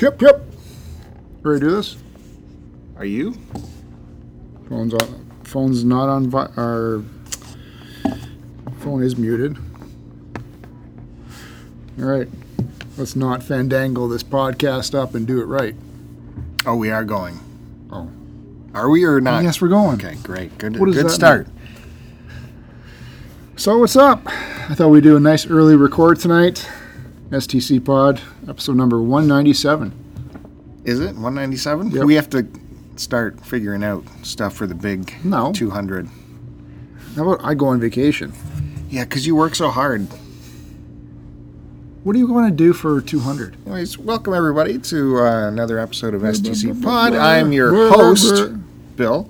Yep, yep. Ready to do this? Are you? Phone's on. Phone's not on. Vi- our phone is muted. All right. Let's not fandangle this podcast up and do it right. Oh, we are going. Oh. Are we or not? Oh, yes, we're going. Okay, great. Good. What does good that start. So what's up? I thought we'd do a nice early record tonight. STC Pod, episode number 197. Is it 197? Yep. We have to start figuring out stuff for the big No. 200. How about I go on vacation? Yeah, because you work so hard. What are you going to do for 200? Anyways, welcome everybody to uh, another episode of STC Pod. I'm your host, Bill.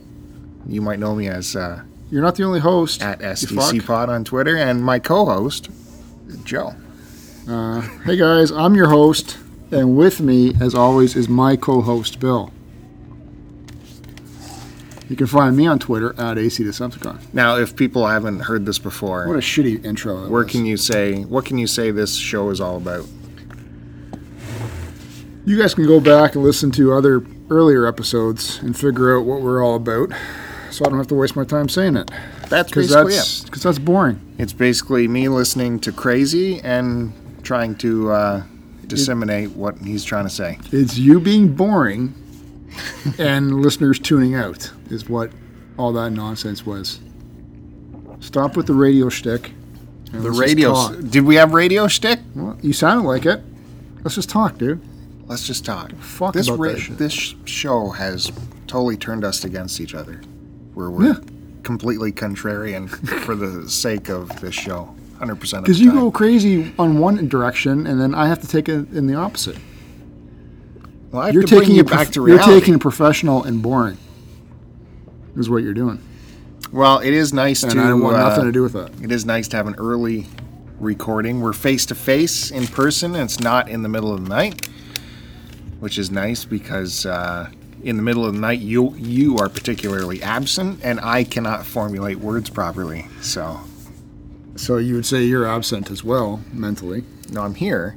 You might know me as uh, You're not the only host. at STC. Pod on Twitter, and my co-host, Joe. Uh, hey guys, I'm your host, and with me, as always, is my co-host Bill. You can find me on Twitter at AC Decepticon. Now, if people haven't heard this before, What a shitty intro. That where was. can you say what can you say this show is all about? You guys can go back and listen to other earlier episodes and figure out what we're all about, so I don't have to waste my time saying it. That's Because basically that's it. because that's boring. It's basically me listening to Crazy and trying to uh, disseminate what he's trying to say. It's you being boring, and listeners tuning out is what all that nonsense was. Stop with the radio shtick. and The let's just radio. talk. Did we have radio shtick? Well, you sounded like it. Let's just talk, dude. Let's just talk. Fuck this about that shit. this sh- show has totally turned us against each other. Where we're Yeah. completely contrarian for the sake of this show. 100% Because you time. go crazy on one direction, and then I have to take it in the opposite. well, I have You're taking you it back to reality. You're taking it professional and boring. Is what you're doing, well, it is nice and to. I want uh, nothing to do with that. It is nice to have an early recording. We're face to face in person, and it's not in the middle of the night, which is nice because uh, in the middle of the night you you are particularly absent, and I cannot formulate words properly. So So you would say you're absent as well mentally. no, I'm here,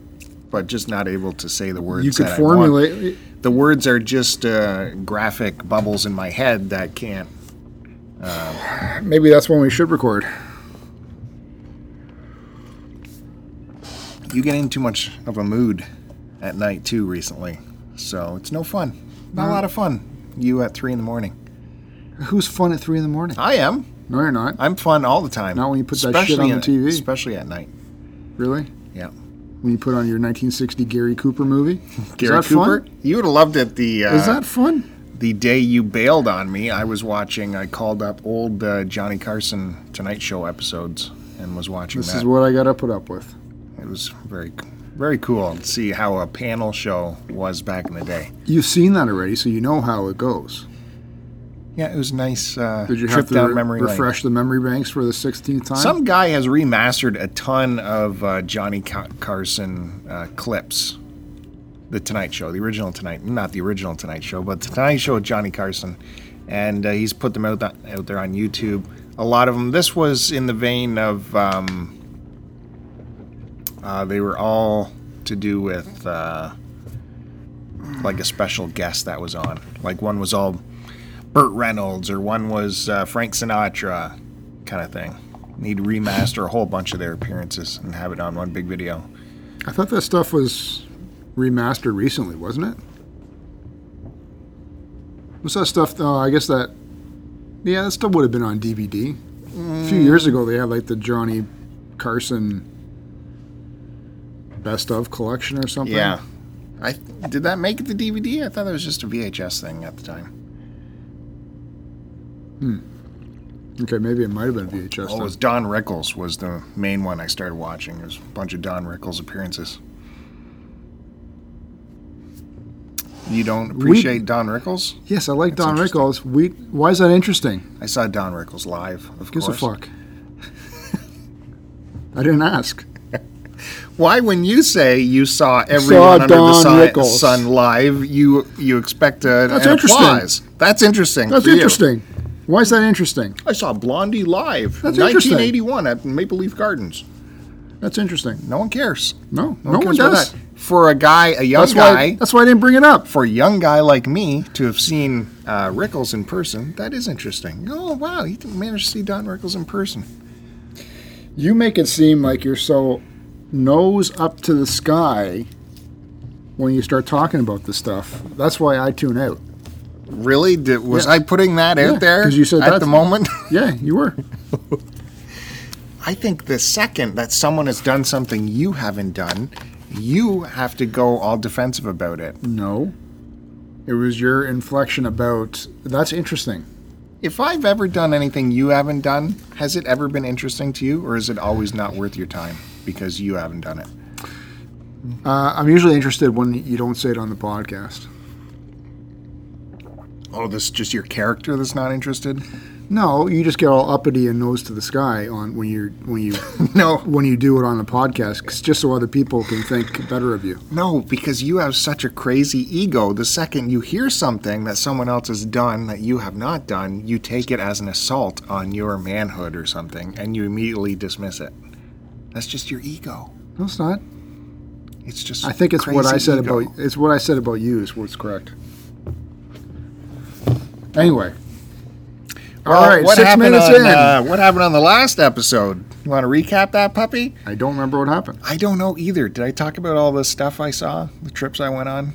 but just not able to say the words. You could that I want. formulate. The words are just uh, graphic bubbles in my head that can't. Maybe that's when we should record. You get in too much of a mood at night too recently, so it's no fun. Not a lot of fun. You at three in the morning. Who's fun at three in the morning? I am. No, you're not. I'm fun all the time. Not when you put that shit on the at- TV. Especially at night. Really? Yeah. When you put on your 1960 Gary Cooper movie? Gary Cooper. fun? You would have loved it the uh, Is that fun? the day you bailed on me. I was watching. I called up old uh, Johnny Carson Tonight Show episodes and was watching This that. is what I got to put up with. it was very, very cool to see how a panel show was back in the day. You've seen that already, so you know how it goes. Yeah, it was a nice uh, Did you trip have to down re- memory lane. refresh the memory banks for the 16th time? Some guy has remastered a ton of uh, Johnny Ca- Carson uh, clips. The Tonight Show, the original Tonight, not the original Tonight Show, but the Tonight Show with Johnny Carson, and uh, he's put them out th- out there on YouTube. A lot of them. This was in the vein of um, uh, they were all to do with uh, like a special guest that was on. Like one was all Burt Reynolds, or one was uh, Frank Sinatra, kind of thing. Need to remaster a whole bunch of their appearances and have it on one big video. I thought that stuff was remastered recently, wasn't it? What's that stuff? Uh, I guess that. Yeah, that stuff would have been on DVD. A few years ago, they had like the Johnny Carson best of collection or something. Yeah. I did that make it the DVD? I thought that was just a VHS thing at the time. Hmm. Okay, maybe it might have been VHS. Oh, it was Don Rickles was the main one I started watching. There's a bunch of Don Rickles appearances. You don't appreciate Don Rickles? yes, I like That's Don. Rickles. We, why is that interesting? I saw Don Rickles live, of Gives course. a fuck. I didn't ask. Why, when you say you saw everyone Saw under Don the sun, Rickles. sun live, you you expect a, That's an interesting. applause. That's interesting. That's you. Why is that interesting? I saw Blondie live, That's interesting. 1981 at Maple Leaf Gardens. That's interesting. No one cares. No, no, one one does. that. for a guy, a young That's guy, why. That's why I didn't bring it up. for a young guy like me to have seen uh, Rickles in person, that is interesting. Oh wow, you managed to see Don Rickles in person. You make it seem like you're so nose up to the sky when you start talking about this stuff. That's why I tune out. Really? Did, was Yeah. I putting that out Yeah, there 'cause you said at the moment? Yeah, you were. I think the second that someone has done something you haven't done, you have to go all defensive about it. No. It was your inflection about. That's interesting. If I've ever done anything you haven't done, has it ever been interesting to you, or is it always not worth your time because you haven't done it? Uh, I'm usually interested when you don't say it on the podcast. Oh, this is just your character that's not interested? No, you just get all uppity and nose to the sky on when you when you No, when you do it on the podcast, 'cause just so other people can think better of you. no, because you have such a crazy ego. The second you hear something that someone else has done that you have not done, you take it as an assault on your manhood or something, and you immediately dismiss it. That's just your ego. No, it's not. It's just. I think it's what I said ego. about it's what I said about you is what's correct. Anyway. Well, All right, what six happened minutes on, in. Uh, what happened on the last episode? You want to recap that, puppy? I don't remember what happened. I don't know either. Did I talk about all the stuff I saw, the trips I went on?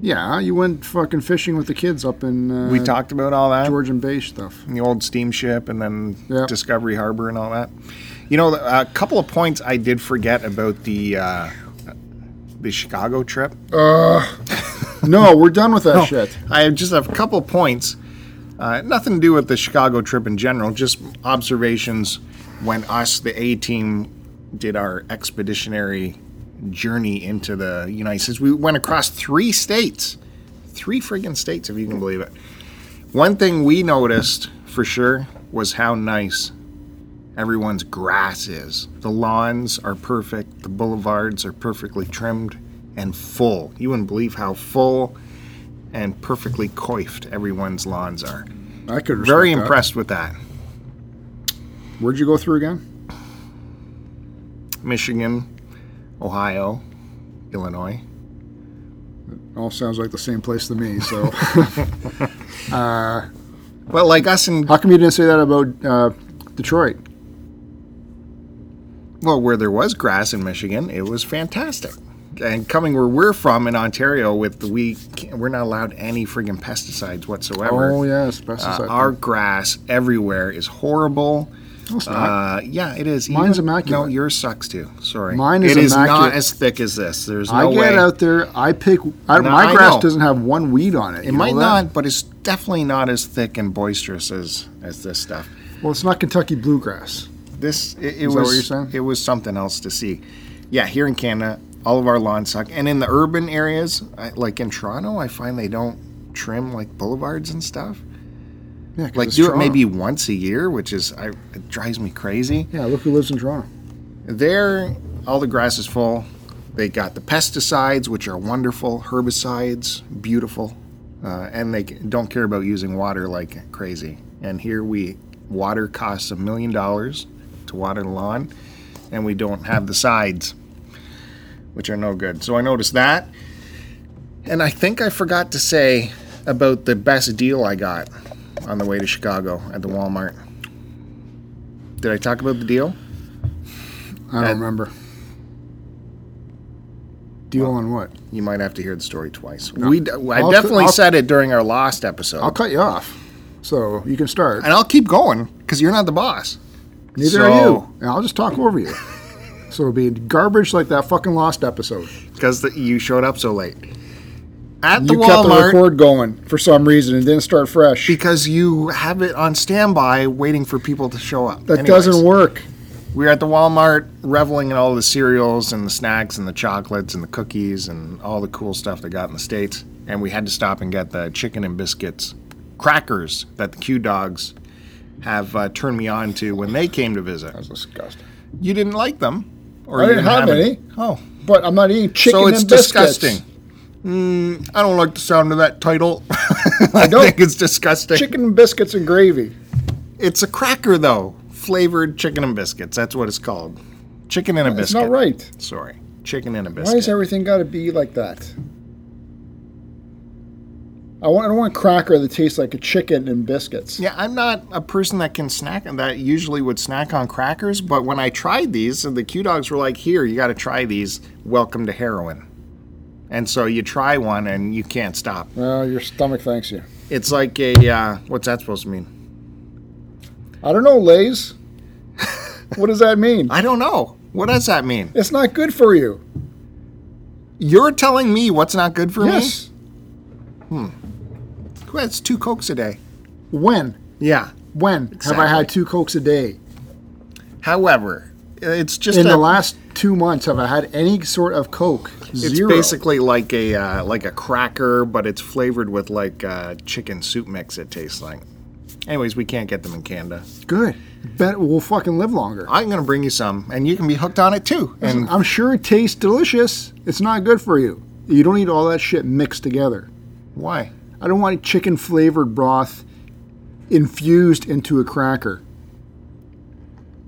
Yeah, you went fucking fishing with the kids up in uh, we talked about all that. Georgian Bay stuff. the old steamship and then Yeah. Discovery Harbor and all that. You know, a couple of points I did forget about the uh, the Chicago trip. No, we're done with that shit. I just have a couple points. Uh, nothing to do with the Chicago trip in general, just observations when us, the A team, did our expeditionary journey into the United States. We went across three states. Three friggin' states, if you can believe it. One thing we noticed for sure was how nice everyone's grass is. The lawns are perfect, the boulevards are perfectly trimmed and full. You wouldn't believe how full and perfectly coiffed everyone's lawns are. I could Very that. impressed with that. Where'd you go through again? Michigan, Ohio, Illinois. All sounds like the same place to me. So, Well, like us in how come you didn't say that about uh, Detroit? well, where there was grass in Michigan, it was fantastic. And coming where we're from in Ontario, with the we we're not allowed any friggin' pesticides whatsoever. Oh yes, Uh, our grass everywhere is horrible. No, it's not. Uh, yeah, it is. Mine's Even- immaculate. No, yours sucks too. Sorry. Mine is It is not as thick as this. There's no I get way. out there. I pick. I, No, my I grass know. doesn't have one weed on it. It might not, but it's definitely not as thick and boisterous as as this stuff. Well, it's not Kentucky bluegrass. This it, it Is that was what you're saying? it was something else to see. Yeah, here in Canada, all of our lawns suck, and in the urban areas, I, like in Toronto, I find they don't trim like boulevards and stuff. Yeah, Like do Toronto. it maybe once a year, which is I, it drives me crazy. Yeah, look who lives in Toronto. There, all the grass is full. They got the pesticides, which are wonderful, herbicides, beautiful, uh, and they don't care about using water like crazy. And here we, water costs a million dollars to water the lawn, and we don't have the sides, which are no good. So I noticed that, and I think I forgot to say about the best deal I got on the way to Chicago at the Walmart. Did I talk about the deal? I don't Uh, remember. Deal on what? You might have to hear the story twice. We, d- I I'll- definitely I'll- said it during our last episode, I'll cut you off, so you can start. and I'll keep going because you're not the boss. Neither so- are you. And I'll just talk over you. so it'll be garbage like that fucking lost episode. Because you showed up so late at the you kept the record going for some reason and didn't start fresh. because you have it on standby, waiting for people to show up. that Anyways, doesn't work. We were at the Walmart, reveling in all the cereals and the snacks and the chocolates and the cookies and all the cool stuff they got in the states. And we had to stop and get the chicken and biscuits, crackers that the Q Dogs have uh, turned me on to when they came to visit. That was disgusting. You didn't like them, or I you didn't have it? any. Oh, But I'm not eating chicken and biscuits. so it's and biscuits. disgusting. Mm, I don't like the sound of that title. I don't. think it's disgusting. Chicken and biscuits and gravy. It's a cracker though, flavored chicken and biscuits. That's what it's called. Chicken and a That's biscuit. not right. Sorry, chicken and a biscuit. Why has everything got to be like that? I want. I don't want a cracker that tastes like a chicken and biscuits. Yeah, I'm not a person that can snack that usually would snack on crackers, but when I tried these, the Q dogs were like, "Here, you got to try these. Welcome to heroin." And so you try one and you can't stop. Well, your stomach thanks you. It's like a uh, what's that supposed to mean? I don't know, Lays. what does that mean? I don't know. What does that mean? It's not good for you. You're telling me what's not good for me? yes. me? Who has two cokes a day? When? Yeah. When have I had two cokes a day? However, it's just In a, the last two months, have I had any sort of coke? Zero. It's basically like a uh, like a cracker, but it's flavored with like uh, chicken soup mix. It tastes like. Anyways, we can't get them in Canada. good. Bet we'll fucking live longer. I'm gonna bring you some, and you can be hooked on it too. And I'm sure it tastes delicious. It's not good for you. You don't need all that shit mixed together. why? I don't want chicken flavored broth infused into a cracker.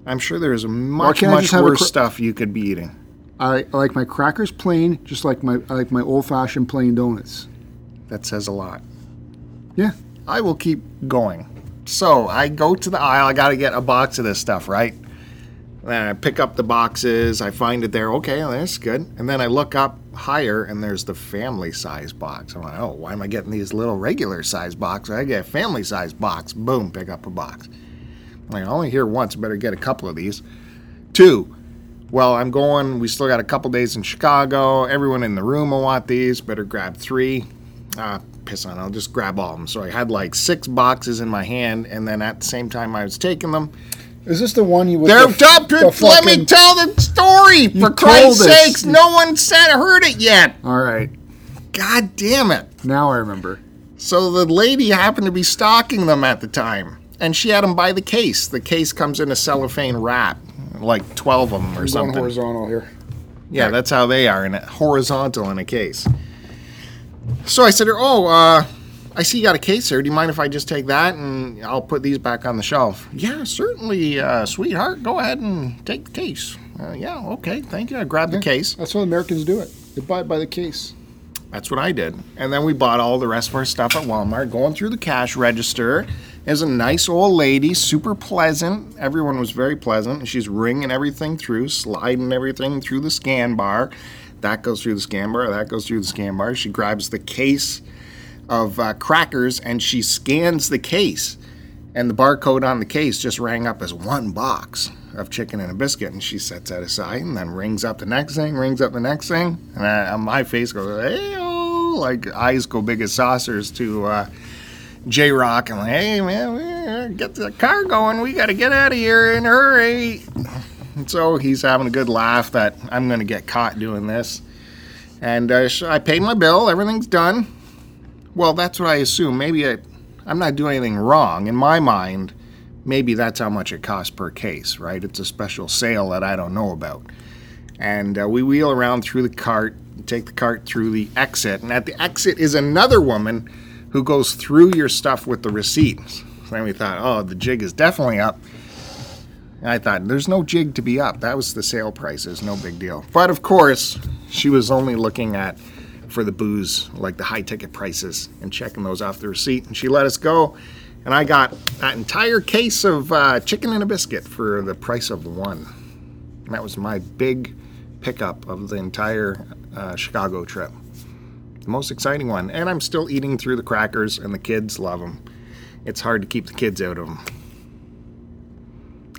I'm sure there's much much worse cra- stuff you could be eating. I, I like my crackers plain, just like my I like my old fashioned plain donuts. That says a lot. Yeah. I will keep going. So I go to the aisle. I got to get a box of this stuff, right? Then I pick up the boxes. I find it there. Okay, that's good. And then I look up higher, and there's the family size box. I'm like, oh, why am I getting these little regular size boxes? I get a family size box. Boom, pick up a box. I'm like, I only here once. Better get a couple of these. Two. Well, I'm going. We still got a couple days in Chicago. Everyone in the room will want these. Better grab three. Ah, piss on. I'll just grab all of them. So I had like six boxes in my hand, and then at the same time I was taking them, Is this the one you? with they're the- up the Let me tell the story. For Christ's sakes, no one said heard it yet. All right. God damn it. Now I remember. So the lady happened to be stalking them at the time, and she had them by the case. The case comes in a cellophane wrap, like 12 of them or Going something. horizontal here. Yeah, that's how they are in a horizontal in a case. So I said, to her, "Oh, uh, I see you got a case there. Do you mind if I just take that and I'll put these back on the shelf?" Yeah, certainly, uh, sweetheart. Go ahead and take the case. Uh, yeah, okay, thank you. I grabbed the case. That's how Americans do it. They buy it by the case. That's what I did. And then we bought all the rest of our stuff at Walmart, going through the cash register. There's a nice old lady, super pleasant. Everyone was very pleasant. She's ringing everything through, sliding everything through the scan bar. That goes through the scan bar, that goes through the scan bar. She grabs the case of uh, crackers and she scans the case. And the barcode on the case just rang up as one box of chicken and a biscuit. And she sets that aside and then rings up the next thing, rings up the next thing. And I, my face goes, hey, like eyes go big as saucers to uh, J Rock. I'm like, hey, man, get the car going. We got to get out of here in a hurry. And so he's having a good laugh that I'm going to get caught doing this. And uh, I paid my bill, everything's done. Well, that's what I assume. Maybe I, I'm not doing anything wrong. In my mind, maybe that's how much it costs per case, right? It's a special sale that I don't know about. And uh, we wheel around through the cart, take the cart through the exit, and at the exit is another woman who goes through your stuff with the receipts. Then we thought, oh, the jig is definitely up. And I thought, there's no jig to be up. That was the sale prices, no big deal. But of course, she was only looking at for the booze, like the high ticket prices, and checking those off the receipt. And she let us go. And I got that entire case of uh, chicken and a biscuit for the price of one. And that was my big pickup of the entire uh, Chicago trip. The most exciting one. And I'm still eating through the crackers, and the kids love them. It's hard to keep the kids out of them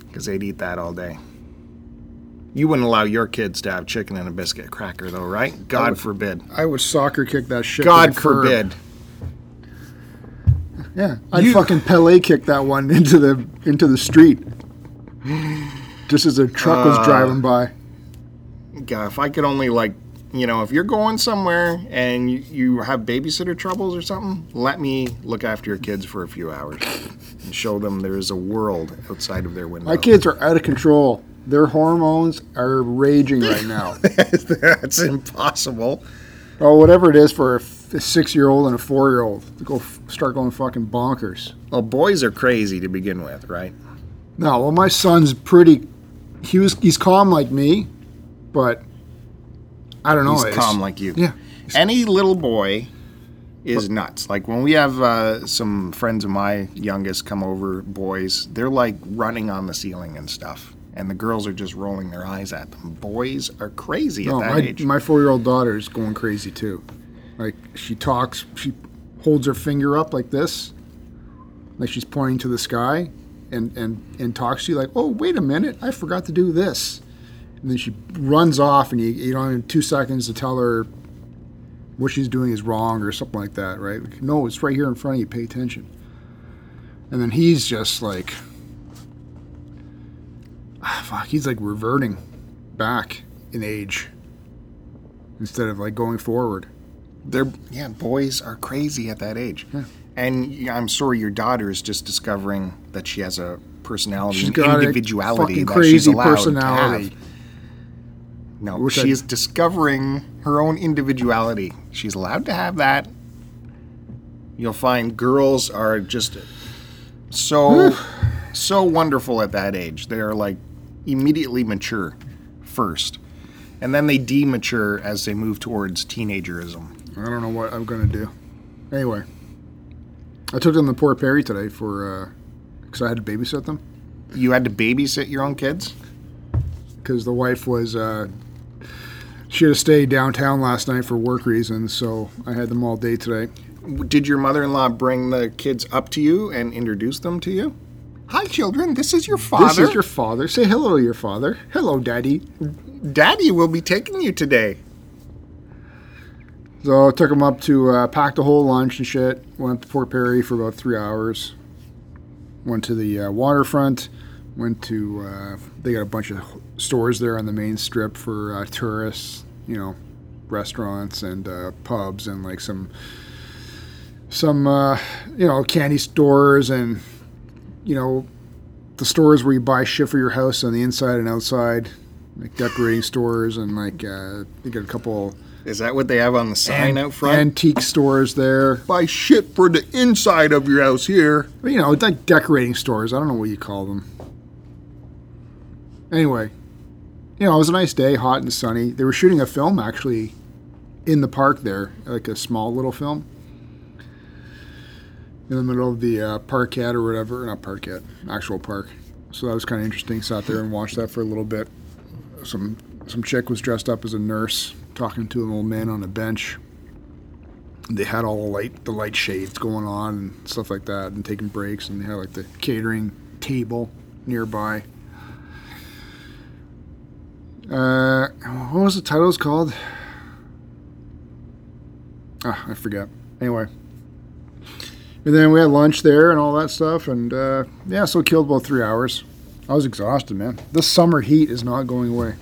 because they'd eat that all day. You wouldn't allow your kids to have chicken and a biscuit cracker, though, right? God forbid. I would soccer kick that shit. God forbid. Yeah, I'd You- fucking Pele kick that one into the into the street, just as a truck was Uh, driving by. God, if I could only like, you know, if you're going somewhere and you, you have babysitter troubles or something, let me look after your kids for a few hours and show them there is a world outside of their window. My kids are out of control. Their hormones are raging right now. That's impossible. oh, whatever it is for a, f- a six-year-old and a four-year-old to go f- start going fucking bonkers. Well, boys are crazy to begin with, right? No, well, my son's pretty. He was he's calm like me, but I don't know. He's calm like you. Yeah. Any little boy is nuts. Like when we have uh, some friends of my youngest come over, boys, they're like running on the ceiling and stuff. And the girls are just rolling their eyes at them. Boys are crazy at that my, age. my four year old daughter is going crazy too. Like she talks, she holds her finger up like this, like she's pointing to the sky, and and and talks to you like, oh wait a minute, I forgot to do this, and then she runs off, and you you don't have two seconds to tell her what she's doing is wrong or something like that, right? Like, no, it's right here in front of you. Pay attention. And then he's just like, fuck, he's like reverting back in age instead of like going forward. They're yeah, boys are crazy at that age. Yeah. And I'm sorry, your daughter is just discovering that she has a personality She's got a individuality fucking that crazy she's allowed personality. to have. No, Which she I- is discovering her own individuality. She's allowed to have that. You'll find girls are just so so wonderful at that age. They are like immediately mature first. And then they demature as they move towards teenagerism. I don't know what I'm gonna do. Anyway, I took them to Port Perry today for because I had to babysit them You had to babysit your own kids? because the wife was uh, she had to stay downtown last night for work reasons, so I had them all day today. Did your mother-in-law bring the kids up to you and introduce them to you? Hi, children. This is your father. This is your father. Say hello to your father. Hello, daddy. daddy. Will be taking you today. So I took them up to uh, packed a whole lunch and shit. Went to Port Perry for about three hours. Went to the uh, waterfront. Went to uh, they got a bunch of stores there on the main strip for uh, tourists. You know, restaurants and uh, pubs and like some some uh, you know candy stores and you know the stores where you buy shit for your house on the inside and outside, like decorating stores and like uh, they got a couple Is that what they have on the sign an- out front? Antique stores there. Buy shit for the inside of your house here. You know, like decorating stores. I don't know what you call them. Anyway, you know, it was a nice day, hot and sunny. They were shooting a film actually in the park there, like a small little film. In the middle of the uh, or whatever, not parkette, actual park. So that was kind of interesting. Sat there and watched that for a little bit. Some some chick was dressed up as a nurse, talking to an old man on a bench. They had all the light the light shades going on and stuff like that, and taking breaks. And they had like the catering table nearby. Uh, what was the titles called? Ah, I forget. Anyway. And then we had lunch there and all that stuff, and uh, yeah, so it killed about three hours. I was exhausted, man. This summer heat is not going away.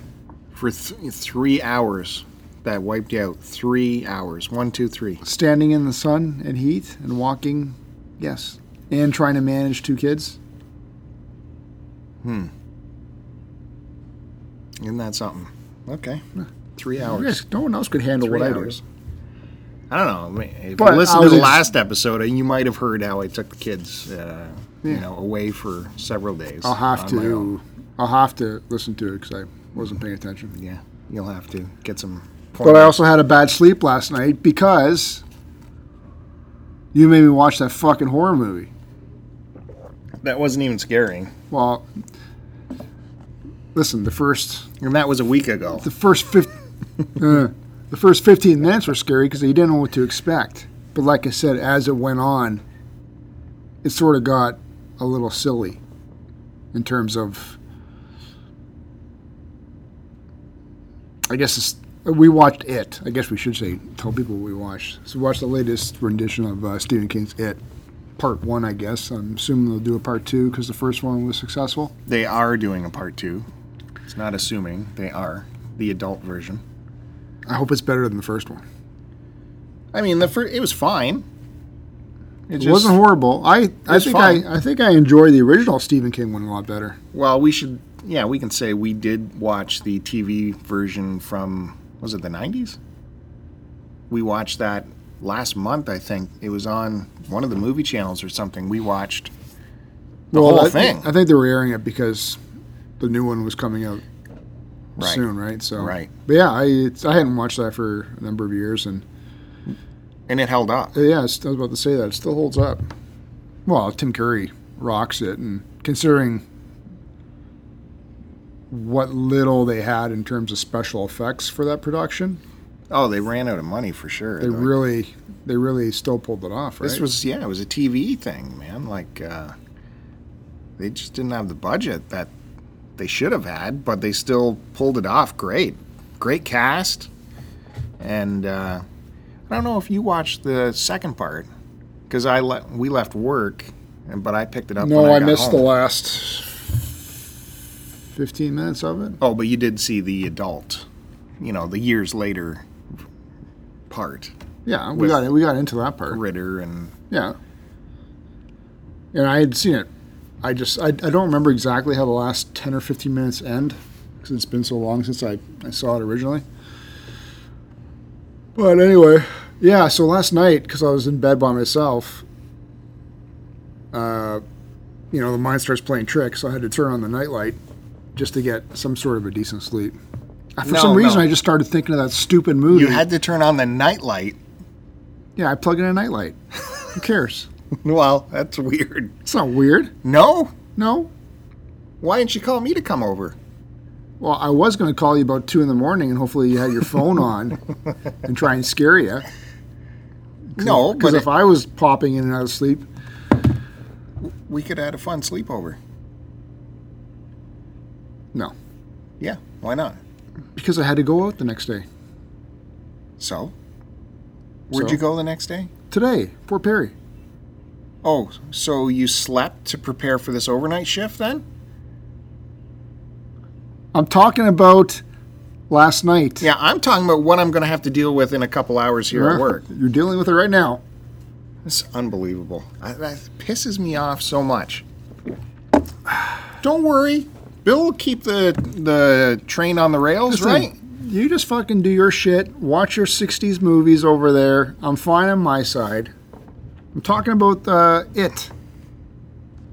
For th- three hours. That wiped out. Three hours. One, two, three. Standing in the sun and heat and walking, yes, and trying to manage two kids. Hmm. Isn't that something? Okay. Three hours. Yes, no one else could handle Three what hours. I don't know. I mean, If But you listened to the ex- last episode, and you might have heard how I took the kids, uh, you know, away for several days. I'll have on my own. to. I'll have to listen to it because I wasn't paying attention. Yeah, you'll have to get some. But I also had a bad sleep last night because you made me watch that fucking horror movie. that wasn't even scary, Well, listen, the first and that was a week ago. the first fif- uh, the first 15 minutes were scary because you didn't know what to expect. But like I said, as it went on, it sort of got a little silly in terms of. I guess we watched it. I guess we should say tell people what we watched. So we watched the latest rendition of uh, Stephen King's It, part one. I guess I'm assuming they'll do a part two because the first one was successful. They are doing a part two. It's not assuming they are the adult version. I hope it's better than the first one. I mean, the first, it was fine. It wasn't horrible. I, I think fine. I, I think I enjoy the original Stephen King one a lot better. Well, we should. Yeah, we can say we did watch the TV version from was it the '90s? We watched that last month. I think it was on one of the movie channels or something. We watched the whole I, thing. I think they were airing it because the new one was coming out Right. soon, right? So, Right. But yeah, I it's, I hadn't watched that for a number of years, and And it held up. yeah, I was about to say that it still holds up. Well, Tim Curry rocks it, and considering what little they had in terms of special effects for that production, Oh, they ran out of money for sure. they The- really they really still pulled it off, right? This was yeah, it was a TV thing, man. Like uh, they just didn't have the budget that they should have had, but they still pulled it off. Great, great cast, and uh, I don't know if you watched the second part because I le- we left work, and but I picked it up. no, when I, I missed the last fifteen minutes of it. Oh, but you did see the adult, you know, the years later part, Yeah, we got we got into that part. Ritter and Yeah. And I had seen it. I just, I, I don't remember exactly how the last 10 or 15 minutes end because it's been so long since I, I saw it originally. But anyway, yeah, so last night, because I was in bed by myself, uh, you know, the mind starts playing tricks, so I had to turn on the nightlight just to get some sort of a decent sleep. For No, some reason, no. I just started thinking of that stupid movie. you had to turn on the nightlight. yeah, I plug in a nightlight. Who cares? Well, that's weird. It's not weird. No, No, why didn't you call me to come over? Well, I was going to call you about two in the morning, and hopefully you had your phone on and try and scare you. No, Because if I was popping in and out of sleep, we could have had a fun sleepover. no, Yeah, why not? because I had to go out the next day. So, where'd So? you go the next day? Today, Port Perry. Oh, so you slept to prepare for this overnight shift then? I'm talking about last night. Yeah, I'm talking about what I'm going to have to deal with in a couple hours here at work. You're dealing with it right now. It's unbelievable. I, that pisses me off so much. Don't worry, Bill will keep the the train on the rails, Listen, right? You just fucking do your shit. Watch your 60s movies over there. I'm fine on my side. I'm talking about uh, it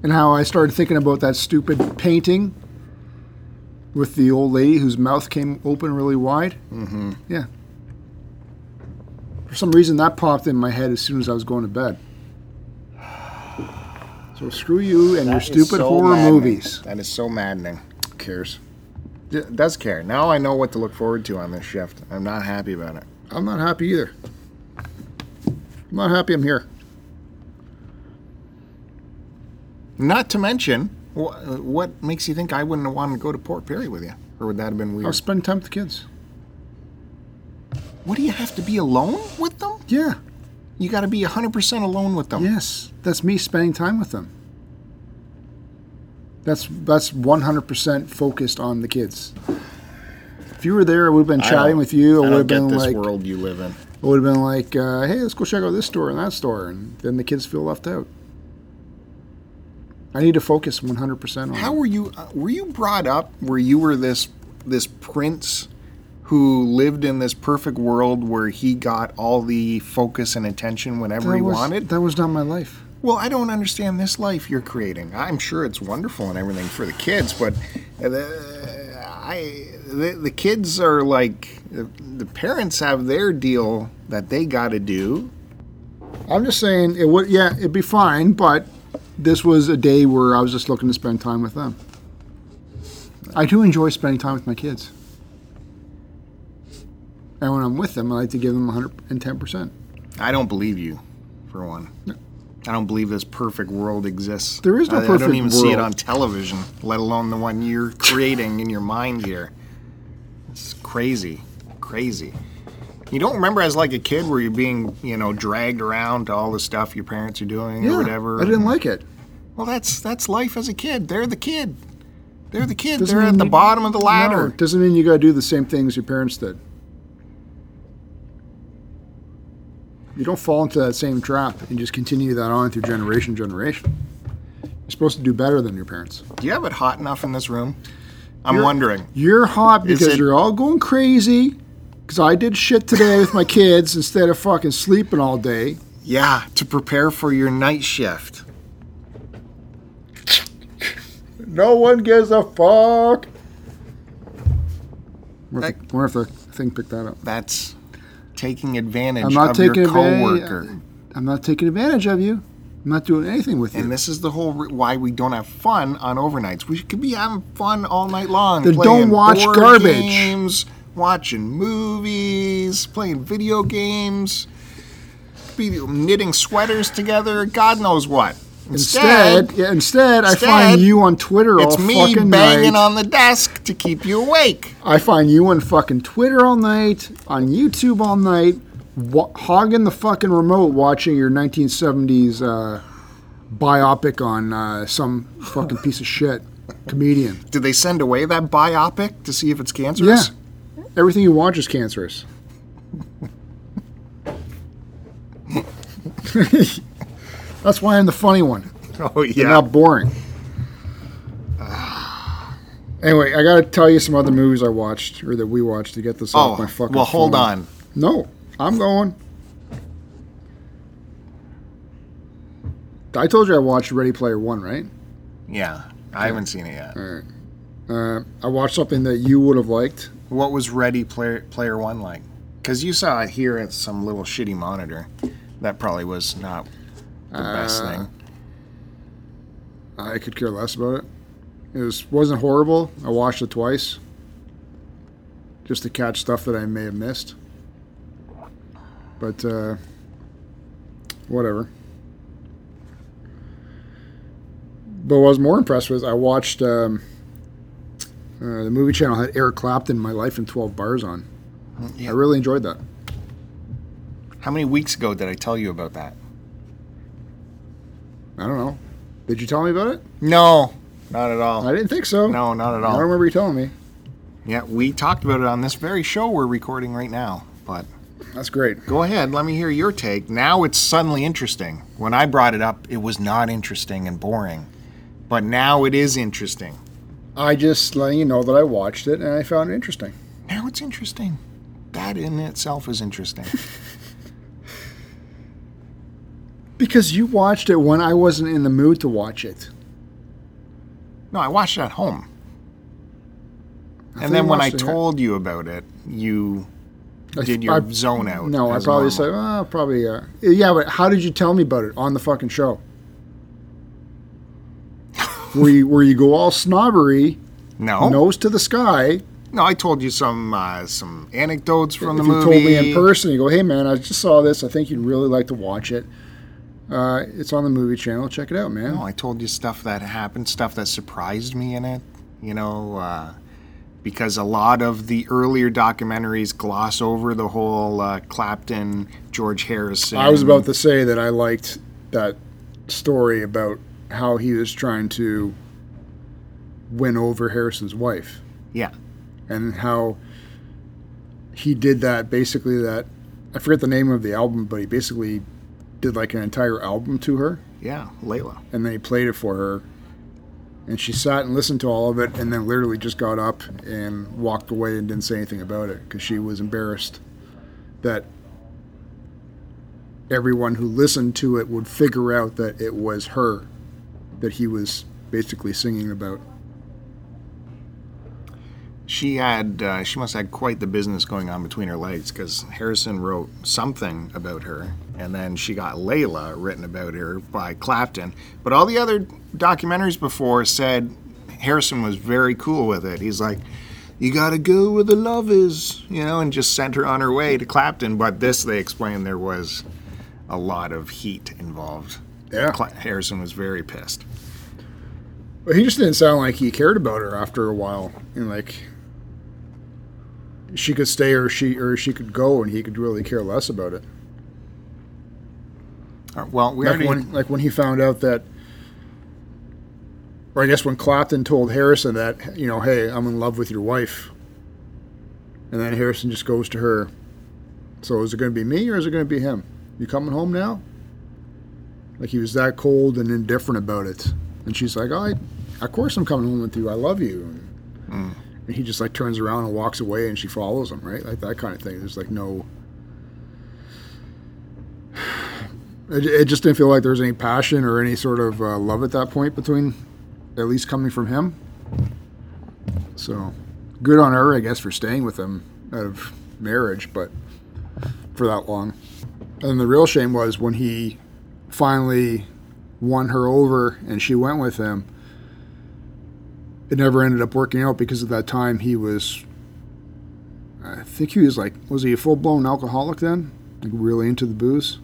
and how I started thinking about that stupid painting with the old lady whose mouth came open really wide. Mm-hmm. Yeah. For some reason, that popped in my head as soon as I was going to bed. So screw you and your stupid so horror maddening. movies. That is so maddening. Who cares? D- does care. Now I know what to look forward to on this shift. I'm not happy about it. I'm not happy either. I'm not happy I'm here. Not to mention, wh- what makes you think I wouldn't have wanted to go to Port Perry with you? Or would that have been I'll spend time with the kids. What do you have to be alone with them? Yeah. You got to be 100% alone with them. Yes. That's me spending time with them. That's that's 100% focused on the kids. If you were there, I would have been I chatting don't- with you. I I would have don't get been this like, world you live in. I would have been like, uh, hey, let's go check out this store and that store, and then the kids feel left out. I need to focus 100% on. How were you? Uh, were you brought up where you were this this prince who lived in this perfect world where he got all the focus and attention whenever that he was, wanted? That was not my life. Well, I don't understand this life you're creating. I'm sure it's wonderful and everything for the kids, but uh, the, I the, the kids are like the, the parents have their deal that they got to do. I'm just saying it would. Yeah, it'd be fine, but this was a day where I was just looking to spend time with them. I do enjoy spending time with my kids, and when I'm with them, I like to give them 110 percent. I don't believe you, for one. I don't believe this perfect world exists. There is no I, perfect world. I don't even see it on television, let alone the one you're creating in your mind here. It's crazy, crazy. You don't remember as like a kid where you're being, you know, dragged around to all the stuff your parents are doing Yeah, or whatever. I didn't like it. Well, that's that's life as a kid. They're the kid. They're the kid. Doesn't They're at the you- bottom of the No, ladder. doesn't mean you got to do the same things your parents did. You don't fall into that same trap and just continue that on through generation to generation. You're supposed to do better than your parents. Do you have it hot enough in this room? I'm You're- wondering. You're hot because it- you're all going crazy. Because I did shit today with my kids instead of fucking sleeping all day. Yeah, to prepare for your night shift. No one gives a fuck. The, wonder if the thing picked that up. That's taking advantage I'm not of taking your advantage. coworker. I'm not taking advantage of you. I'm not doing anything with you. And this is the whole re- why we don't have fun on overnights. We could be having fun all night long. Then don't watch garbage. Games, watching movies, playing video games, be knitting sweaters together. God knows what. instead, yeah, instead, I find you on Twitter all fucking night. it's me banging night. on the desk to keep you awake. I find you on fucking Twitter all night, on YouTube all night, wa- hogging the fucking remote, watching your 1970s uh, biopic on uh, some fucking piece of shit comedian. Did they send away that biopic to see if it's cancerous? Yeah, cancerous? Everything you watch is cancerous. That's why I'm the funny one. Oh They're yeah. not boring. Anyway, I gotta tell you some other movies I watched or that we watched to get this off Oh my fucking. well, hold phone. on. No, I'm going. I told you I watched Ready Player One, right? Yeah, I haven't seen it yet. All right. Uh, I watched something that you would have liked. What was Ready Player Player One like? Because you saw it here at some little shitty monitor. That probably was not the best Uh, thing. I could care less about it. It was wasn't horrible. I watched it twice, just to catch stuff that I may have missed. But uh, whatever. But what I was more impressed with, I watched um, uh, the movie channel had Eric Clapton, "My Life in Twelve Bars" on. Yeah. I really enjoyed that. How many weeks ago did I tell you about that? I don't know. Did you tell me about it? No, not at all. I didn't think so. No, not at all. I don't remember you telling me. Yeah, we talked about it on this very show we're recording right now. But That's great. go ahead, let me hear your take. Now it's suddenly interesting. When I brought it up, it was not interesting and boring. But now it is interesting. I just letting you know that I watched it and I found it interesting. Now it's interesting. That in itself is interesting. Because you watched it when I wasn't in the mood to watch it. no, I watched it at home. thought And then when I told you about it, you I- did your I- zone out. No, I probably normal. said, oh, probably, uh, yeah, but how did you tell me about it on the fucking show? Where, you, where you go all snobbery, no, no, nose to the sky. No, I told you some uh, some anecdotes from if the you movie. told me in person, you go, hey man, I just saw this. I think you'd really like to watch it. Uh, it's on the movie channel. Check it out, man. No, I told you stuff that happened, stuff that surprised me in it. You know, uh, because a lot of the earlier documentaries gloss over the whole uh, Clapton, George Harrison. I was about to say that I liked that story about how he was trying to win over Harrison's wife. Yeah, and how he did that basically that I forget the name of the album but he basically did like an entire album to her. Yeah, Layla. and then he played it for her. And she sat and listened to all of it and then literally just got up and walked away and didn't say anything about it because she was embarrassed that everyone who listened to it would figure out that it was her that he was basically singing about She had, uh, she must have had quite the business going on between her legs because Harrison wrote something about her, and then she got Layla written about her by Clapton. But all the other documentaries before said Harrison was very cool with it. He's like, "You got to go where the love is," you know, and just sent her on her way to Clapton. But this, they explained there was a lot of heat involved. yeah Cla- Harrison was very pissed. But he just didn't sound like he cared about her after a while. And like she could stay or she or she could go and he could really care less about it. Uh, Well, we Like already. when like when he found out that or I guess when Clapton told Harrison that, you know, hey, I'm in love with your wife. And then Harrison just goes to her. So is it gonna be me or is it gonna be him? You coming home now? Like he was that cold and indifferent about it. And she's like, I, of course I'm coming home with you. I love you. And, and he just like turns around and walks away and she follows him, right? Like that kind of thing. There's like no it, it just didn't feel like there was any passion or any sort of uh, love at that point between, at least coming from him. So, good on her, I guess, for staying with him out of marriage, but for that long. And the real shame was when he finally won her over and she went with him. It never ended up working out because at that time he was, I think he was like, was he a full blown alcoholic then? Like really into the booze?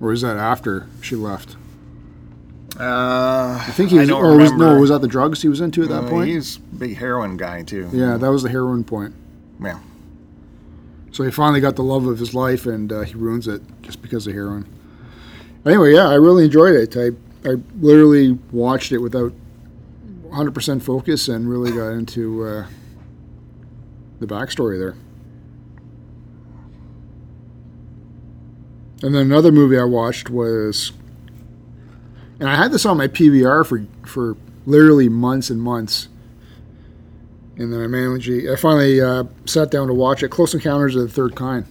Or is that after she left? Uh, I think he was, or was, no, was that the drugs he was into at that Uh, point? He's a big heroin guy too. Yeah, that was the heroin point. Yeah. So he finally got the love of his life, and uh, he ruins it just because of heroin. Anyway, yeah, I really enjoyed it. I I literally watched it without 100% focus and really got into uh, the backstory there. And then another movie I watched was, and I had this on my PVR for for literally months and months. And then I managed, I finally uh, sat down to watch it, Close Encounters of the Third Kind,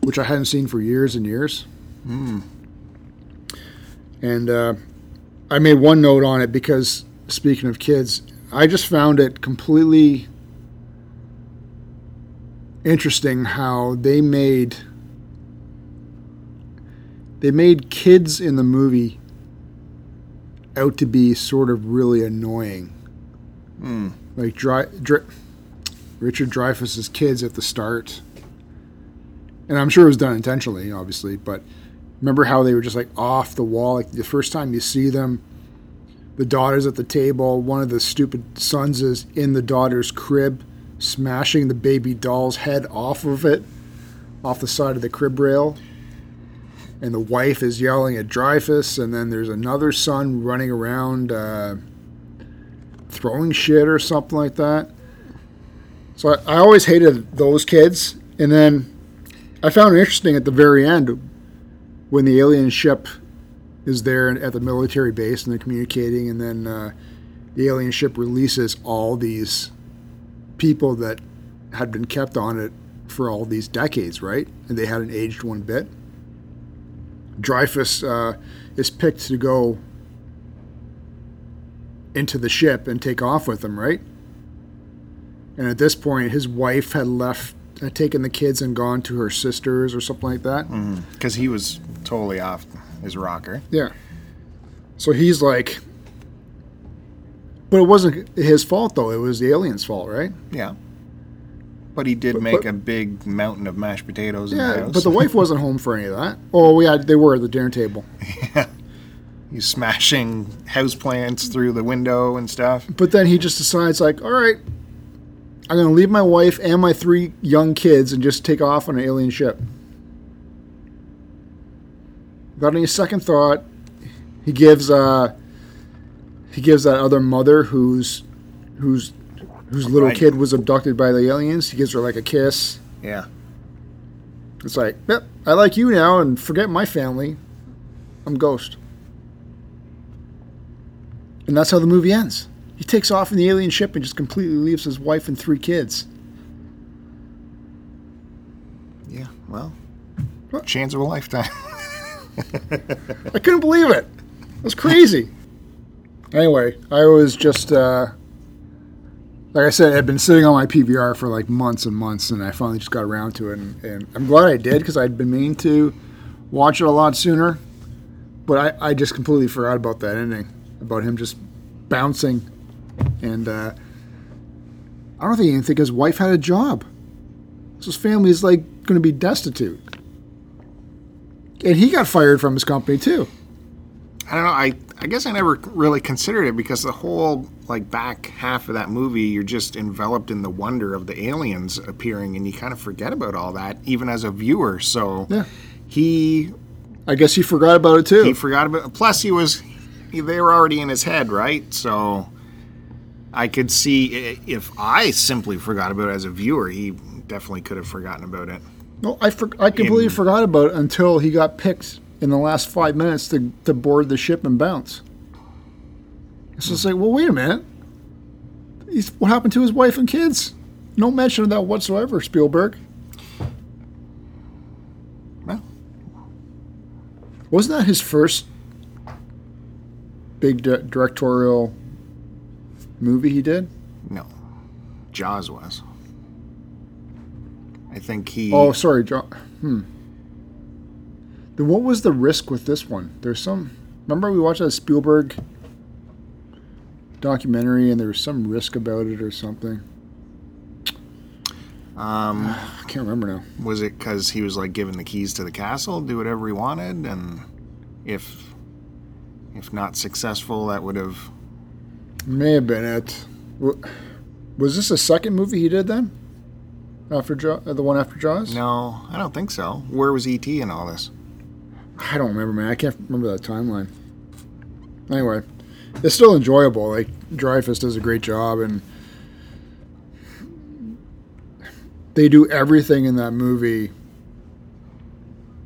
which I hadn't seen for years and years. And uh, I made one note on it because, speaking of kids, I just found it completely interesting how they made they made kids in the movie out to be sort of really annoying Hmm. like Dry, Dr Richard Dreyfuss's kids at the start, and I'm sure it was done intentionally, obviously. But remember how they were just like off the wall. Like the first time you see them, the daughter's at the table. One of the stupid sons is in the daughter's crib, smashing the baby doll's head off of it, off the side of the crib rail. And the wife is yelling at Dreyfuss, and then there's another son running around. Uh, throwing shit or something like that. So I, I always hated those kids. And then I found it interesting at the very end when the alien ship is there at the military base and they're communicating, and then uh, the alien ship releases all these people that had been kept on it for all these decades, right? And they hadn't aged one bit. Dreyfuss uh, is picked to go into the ship and take off with him, right? And at this point, his wife had left, had taken the kids and gone to her sisters or something like that. Mm-hmm. Because he was totally off his rocker. Yeah. So he's like, but it wasn't his fault though. It was the alien's fault, right? Yeah. But he did But- make but- a big mountain of mashed potatoes the Yeah, house. but the wife wasn't home for any of that. Oh, yeah, they were at the dinner table. Yeah. He's smashing houseplants through the window and stuff. But then he just decides, like, all right, I'm going to leave my wife and my three young kids and just take off on an alien ship. Without any second thought, he gives uh, he gives that other mother whose whose whose little Right. kid was abducted by the aliens. He gives her like a kiss. Yeah. It's like, yep, I like you now, and forget my family. I'm Ghost. And that's how the movie ends. He takes off in the alien ship and just completely leaves his wife and three kids. Yeah. Well, What? chance of a lifetime. I couldn't believe it. It was crazy. anyway, I was just, uh, like I said, I'd been sitting on my PVR for like months and months, and I finally just got around to it. And, and I'm glad I did because I'd been meaning to watch it a lot sooner. But I, I just completely forgot about that ending, about him just bouncing. And uh, I don't think he even think his wife had a job. So his family is like going to be destitute. And he got fired from his company too. I don't know. I I guess I never really considered it because the whole like back half of that movie, you're just enveloped in the wonder of the aliens appearing, and you kind of forget about all that, even as a viewer. So Yeah. he I guess he forgot about it too. he forgot about. Plus, he was they were already in his head, right? So I could see eh, if I simply forgot about it as a viewer, he definitely could have forgotten about it. no, I, for, I completely In- forgot about it until he got picked in the last five minutes to, to board the ship and bounce. So it's like, well, wait a minute. He's, what happened to his wife and kids? No mention of that whatsoever, Spielberg. Well, Wasn't that his first big di- directorial movie he did? no, Jaws was. I think he. Oh, sorry, John. Hmm. Then what was the risk with this one? There's some. Remember we watched that Spielberg documentary, and there was some risk about it or something. Um, I can't remember now. was it because he was like given the keys to the castle, do whatever he wanted, and if if not successful, that would have. May have been it. Was this the second movie he did then? After Jaw, uh, the one after Jaws? No, I don't think so. Where was ET in all this? I don't remember, man. I can't remember that timeline. Anyway, it's still enjoyable. Like Dreyfuss does a great job, and they do everything in that movie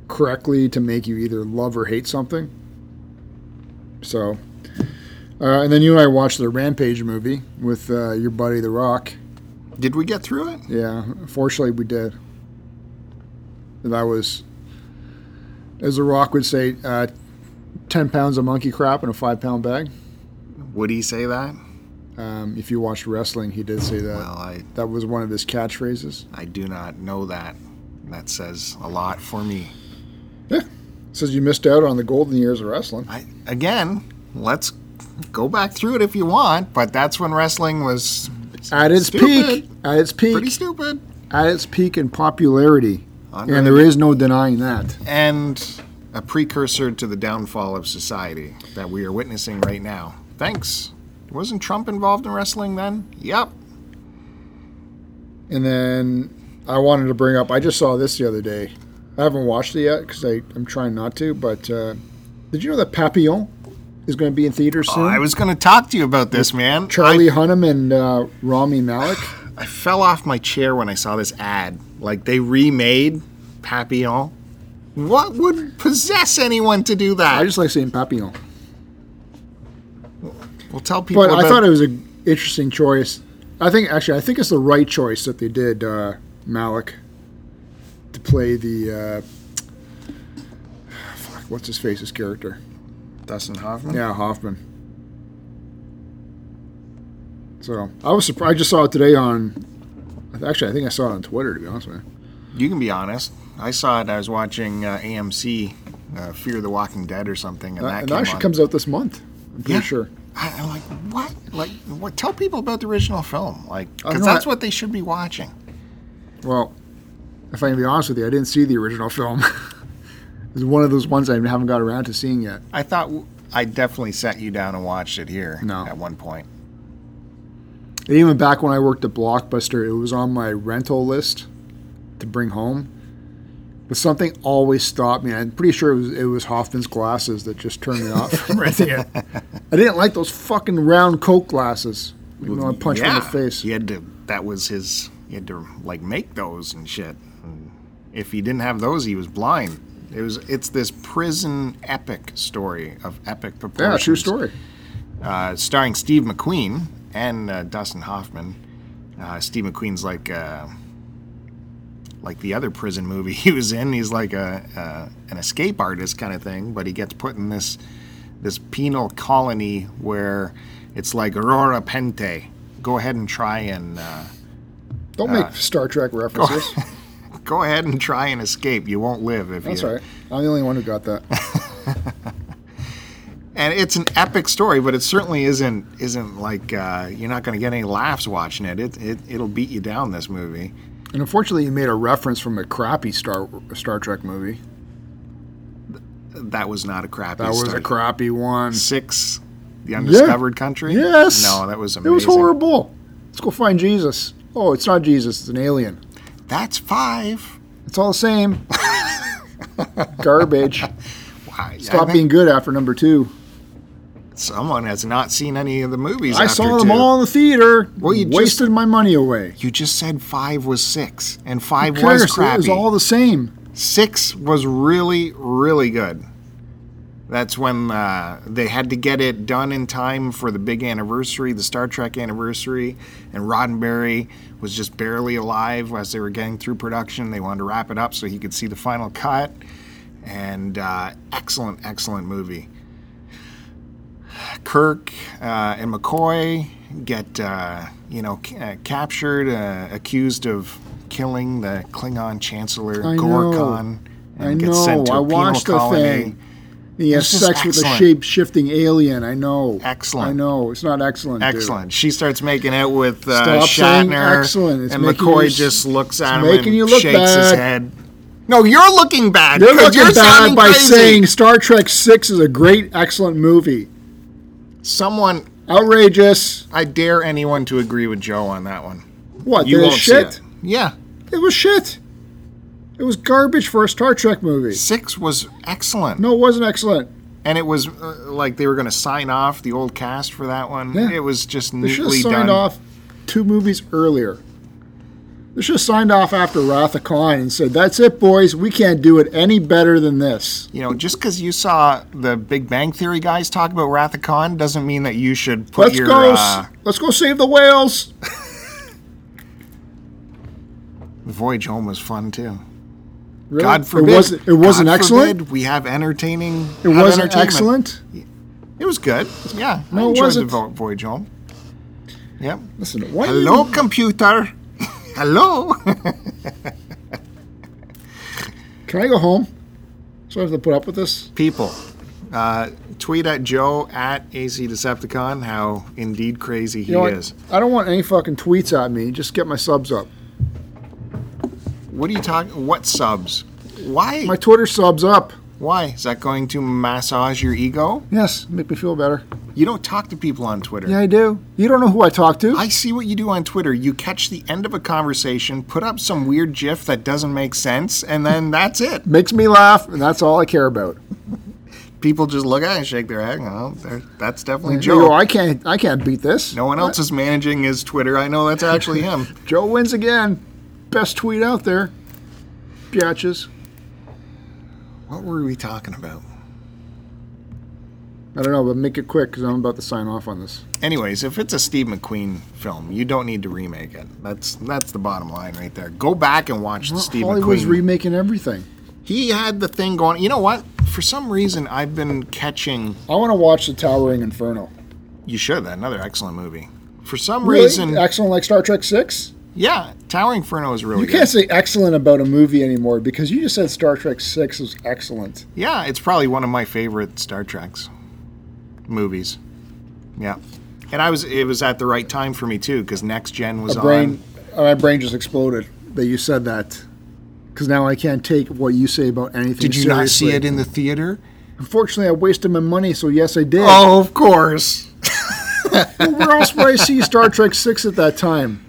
correctly to make you either love or hate something. So, uh, and then you and I watched the Rampage movie with uh, your buddy The Rock. Did we get through it? Yeah, fortunately we did. And that was, as The Rock would say, uh, 10 pounds of monkey crap in a five pound bag. Would he say that? Um, if you watched wrestling, he did say that. Well, I That was one of his catchphrases. I do not know that. That says a lot for me. Yeah. Says you missed out on the golden years of wrestling. I again, let's go back through it if you want, but that's when wrestling was At its stupid. peak, at its peak. Pretty stupid. at its peak in popularity, and there is no denying that. and a precursor to the downfall of society that we are witnessing right now. Thanks. Wasn't Trump involved in wrestling then? Yep. And then I wanted to bring up. I just saw this the other day. I haven't watched it yet because I'm trying not to. But uh, did you know that Papillon is going to be in theaters soon? Oh, I was going to talk to you about this, man. Charlie Hunnam and uh, Rami Malek. I, I fell off my chair when I saw this ad. Like they remade Papillon. What would possess anyone to do that? I just like saying Papillon. Well, tell people. But I thought it was an interesting choice. I think actually, I think it's the right choice that they did uh, Malek to play the uh, fuck, what's his face's character? Dustin Hoffman. Yeah, Hoffman. So I was surprised. I just saw it today on. Actually, I think I saw it on Twitter. To be honest with you. You can be honest. I saw it. I was watching uh, AMC, uh, Fear the Walking Dead or something, and Uh, that and that actually on. comes out this month. I'm pretty Yeah. sure. I, I'm like, what? Like, what? Tell people about the original film, like, because that's I- what they should be watching. Well, if I can be honest with you, I didn't see the original film. it's one of those ones I haven't got around to seeing yet. I thought w- I definitely sat you down and watched it here. No. at one point. And even back when I worked at Blockbuster, it was on my rental list to bring home. But something always stopped me. I'm pretty sure it was it was Hoffman's glasses that just turned me off from renting it. I didn't like those fucking round Coke glasses. You know, I punched him in the face. He had to. That was his. He had to like make those and shit. And if he didn't have those, he was blind. It was. It's this prison epic story of epic proportions. Yeah, true story. uh, starring Steve McQueen and uh, Dustin Hoffman. Uh, Steve McQueen's like uh, like the other prison movie he was in. He's like a uh, an escape artist kind of thing, but he gets put in this this penal colony where it's like a Rura Penthe. Go ahead and try and uh, Don't make Star Trek references. Go ahead and try and escape. You won't live if you. That's you. all right. I'm the only one who got that. and it's an epic story, but it certainly isn't isn't like uh, you're not going to get any laughs watching it. It, it. It'll beat you down. This movie. And unfortunately, you made a reference from a crappy Star Star Trek movie. That was not a crappy. Star. That was a crappy one. Six, the undiscovered country. Yes. No, that was amazing. It was horrible. Let's go find Jesus. Oh, it's not Jesus. It's an alien. That's five. It's all the same. Garbage. Why? Stop being good after number two. Someone has not seen any of the movies. I saw them two. all in the theater. Well, you just- wasted my money away. You just said five was six, and five Who cares? was crappy. It was all the same. Six was really, really good. That's when uh, they had to get it done in time for the big anniversary, the Star Trek anniversary, and Roddenberry was just barely alive as they were getting through production. They wanted to wrap it up so he could see the final cut. And uh, excellent, excellent movie. Kirk uh, and McCoy get uh, you know c- uh, captured, uh, accused of killing the Klingon Chancellor I Gorkon, and I gets sent to a I penal watched the colony. thing. He has sex with a shape shifting alien. I know. Excellent. I know. It's not excellent. dude. Excellent. She starts making out with uh, Shatner, excellent. It's and McCoy you- just looks at him and you look shakes his head. No, you're looking bad. You're looking you're bad by crazy. saying Star Trek Six is a great, excellent movie. someone. Outrageous. I dare anyone to agree with Joe on that one. What? You won't see shit? it. Yeah, It was shit. It was garbage for a Star Trek movie. six was excellent. No, it wasn't excellent. and it was uh, like they were going to sign off the old cast for that one. Yeah. It was just They should have neatly signed done. off two movies earlier. They should have signed off after Wrath of Khan and said, "That's it, boys. We can't do it any better than this." You know, just because you saw the Big Bang Theory guys talk about Wrath of Khan doesn't mean that you should put Let's your. go. Uh, let's go save the whales. the Voyage Home was fun too. Really? God forbid. It wasn't. It wasn't God excellent. forbid we have entertaining. It have wasn't excellent. It was good. Yeah, No, I it enjoyed wasn't. the Voyage Home. Yep. Listen, why Hello, computer. Hello. can I go home? So I have to put up with this. People, uh, tweet at Joe at AC Decepticon how indeed crazy he You know is. I don't want any fucking tweets at me. Just get my subs up. What are you talking? What subs? Why? My Twitter subs up. Why is that going to massage your ego? Yes, make me feel better. You don't talk to people on Twitter. Yeah, I do. You don't know who I talk to. I see what you do on Twitter. You catch the end of a conversation, put up some weird GIF that doesn't make sense, and then that's it. Makes me laugh, and that's all I care about. People just look at it and shake their head. Oh, that's definitely Joe. go, I can't. I can't beat this. no one else is managing his Twitter. I know that's actually him. Joe wins again. Best tweet out there. Biatches. What were we talking about? I don't know, but make it quick because I'm about to sign off on this. Anyways, if it's a Steve McQueen film, you don't need to remake it. That's that's the bottom line right there. Go back and watch the Steve Hollywood's McQueen. remaking everything. he had the thing going. You know what? For some reason, I've been catching. I want to watch the Towering Inferno. You should. That another excellent movie. For some Really? reason, excellent like Star Trek Six. Yeah, Towering Inferno is really good. You good. can't say excellent about a movie anymore because you just said Star Trek Six was excellent. Yeah, it's probably one of my favorite Star Treks movies. Yeah, and I was it was at the right time for me too because Next Gen was brain, on. my brain just exploded that you said that. Because now I can't take what you say about anything. Did you not see it in the theater? Unfortunately, I wasted my money, so yes, I did. Oh, of course. Well, where else would I see Star Trek Six at that time?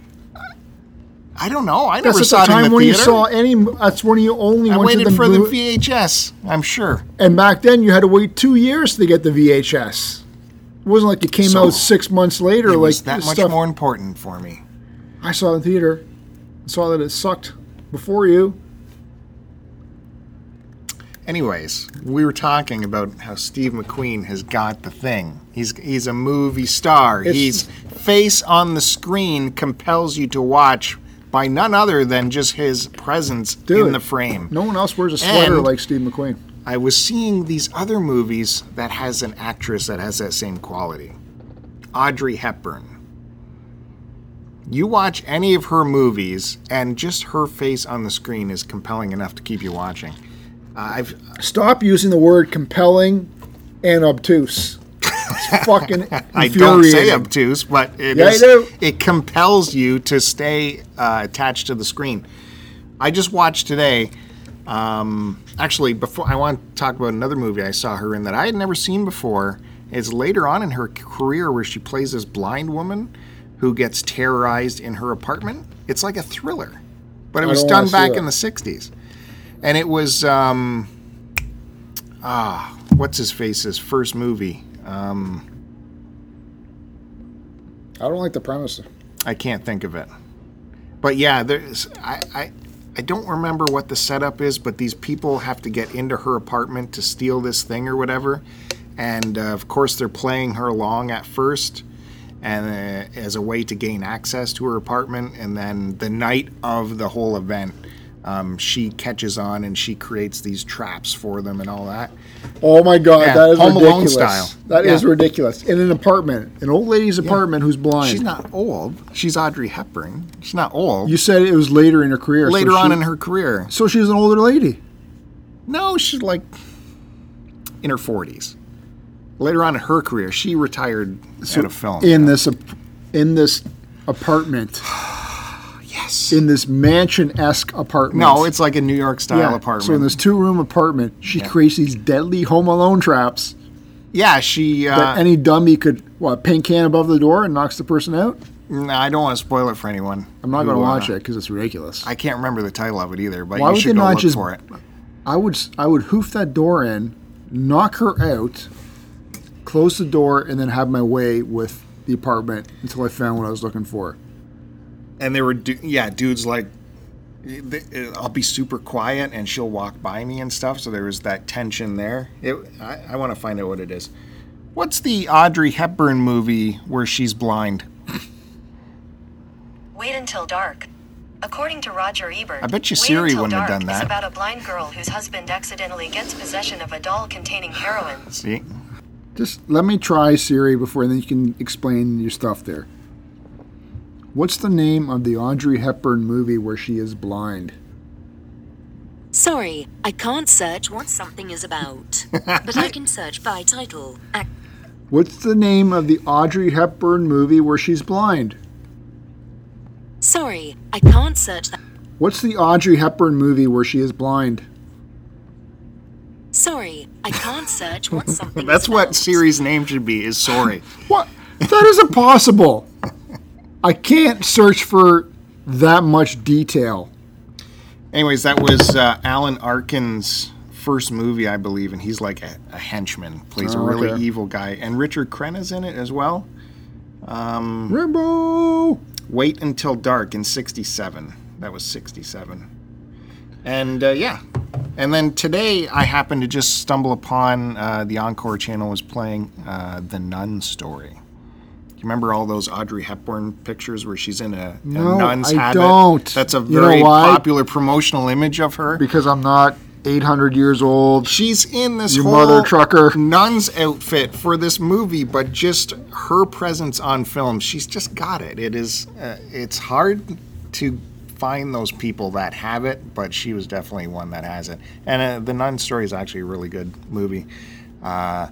I don't know. I That's never at saw the it time in the when theater. you saw any. That's when you only I waited the for the VHS. I'm sure. And back then, you had to wait two years to get the VHS. It wasn't like it came So, out six months later. It like was that this much stuff. more important for me. I saw it in theater. Saw that it sucked before you. Anyways, we were talking about how Steve McQueen has got the thing. He's he's a movie star. His face on the screen compels you to watch by none other than just his presence Dude, in the frame. No one else wears a sweater And- like Steve McQueen. I was seeing these other movies that has an actress that has that same quality. Audrey Hepburn. You watch any of her movies, and just her face on the screen is compelling enough to keep you watching. Uh, I've Stop using the word compelling and obtuse. It's fucking I don't say obtuse, but it Yeah, is- it compels you to stay uh, attached to the screen. I just watched today. Um, actually, before I want to talk about another movie I saw her in that I had never seen before. It's later on in her career where she plays this blind woman who gets terrorized in her apartment. It's like a thriller, but it was done back in the '60s, and it was um, ah, what's his face's first movie. Um, I don't like the premise. I can't think of it. But yeah, there's I, I I don't remember what the setup is, but these people have to get into her apartment to steal this thing or whatever, and uh, of course they're playing her along at first, and uh, as a way to gain access to her apartment, and then the night of the whole event, um, she catches on and she creates these traps for them and all that. Oh my god, Yeah, that is Home ridiculous. style. That is Yeah. ridiculous. In an apartment, an old lady's apartment who's blind. She's not old. She's Audrey Hepburn. She's not old. You said it was later in her career. so Later on she- in her career. So she's an older lady. No, she's like in her 40s. Later on in her career, she retired out of film. In this, in this apartment, yes. in this mansion-esque apartment. no, it's like a New York style yeah. apartment. So in this two-room apartment, she creates these deadly Home Alone traps yeah, she. Uh, that any dummy could what paint can above the door and knocks the person out. no, I don't want to spoil it for anyone. I'm not going to uh, watch it because it's ridiculous. I can't remember the title of it either, but Why you would should go not look just- for it. I would I would hoof that door in, knock her out, close the door, and then have my way with the apartment until I found what I was looking for. And there were, du- yeah, dudes like, I'll be super quiet and she'll walk by me and stuff. So there was that tension there. It, I, I want to find out what it is. What's the Audrey Hepburn movie where she's blind? Wait Until Dark. According to Roger Ebert, I bet you Siri wouldn't have Dark done is that. about a blind girl whose husband accidentally gets possession of a doll containing heroin. See? Just let me try Siri before, and then you can explain your stuff there. What's the name of the Audrey Hepburn movie where she is blind? Sorry, I can't search what something is about. but I can search by title. Ac- What's the name of the Audrey Hepburn movie where she's blind? Sorry, I can't search that. What's the Audrey Hepburn movie where she is blind? Sorry, I can't search what something That's is what about. Siri's name should be, is sorry. What? That is impossible. I can't search for that much detail. Anyways, that was uh, Alan Arkin's first movie, I believe, and he's like a, a henchman, plays Oh, a really okay. evil guy. And Richard Crenna's in it as well. Rambo. Wait Until Dark in 67. That was 67. And uh, yeah. And then today I happened to just stumble upon uh, the Encore channel was playing uh, The Nun story. Remember all those Audrey Hepburn pictures where she's in a, a No, nun's I habit? don't. That's a You know very popular promotional image of her. Because I'm not 800 years old. She's in this your whole mother trucker. nun's outfit for this movie, but just her presence on film, she's just got it. It is, uh, it's hard to find those people that have it, but she was definitely one that has it. And uh, the nun story is actually a really good movie. Uh,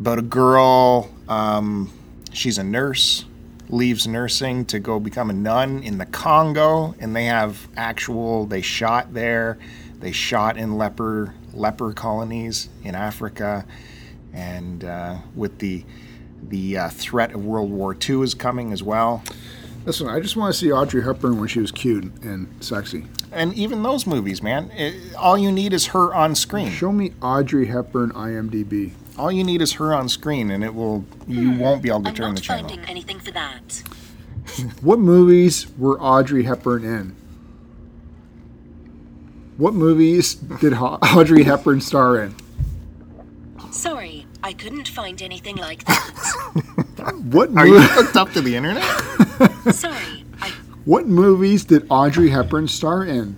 about a girl, um, she's a nurse, leaves nursing to go become a nun in the Congo, and they have actual, they shot there, they shot in leper leper colonies in Africa, and uh, with the the uh, threat of World War II is coming as well. Listen, I just want to see Audrey Hepburn when she was cute and sexy. And even those movies, man, it, all you need is her on screen. Show me Audrey Hepburn IMDb. All you need is her on screen, and it will you hmm. won't be able to I'm turn not the channel. finding anything for that. What movies were Audrey Hepburn in? What movies did Ho- Audrey Hepburn star in? Sorry, I couldn't find anything like that. What Are you mo- hooked up to the internet? Sorry, I. What movies did Audrey Hepburn star in?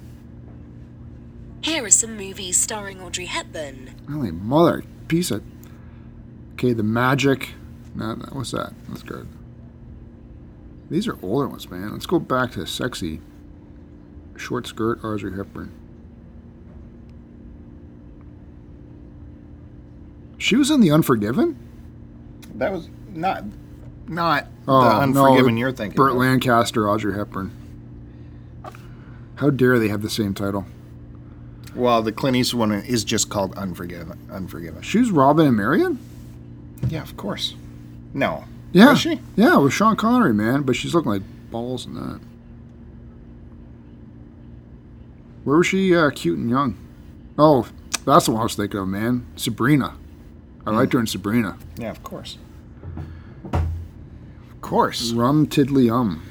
Here are some movies starring Audrey Hepburn. Holy mother, piece of. Okay, The Magic. No, what's that? That's good. These are older ones, man. Let's go back to sexy. Short skirt, Audrey Hepburn. She was in The Unforgiven? that was not not Oh, the Unforgiven no, you're thinking. Burt. Lancaster, Audrey Hepburn. How dare they have the same title? Well, the Clint Eastwood one is just called Unforgiven. Unforgiven. She was Robin and Marian? Yeah, of course. No. Yeah. Was she? Yeah, with Sean Connery, man. But she's looking like balls in that. Where was she uh, cute and young? Oh, that's the one I was thinking of, man. Sabrina. I liked her in Sabrina. Yeah, of course. Of course. Rum tiddly um.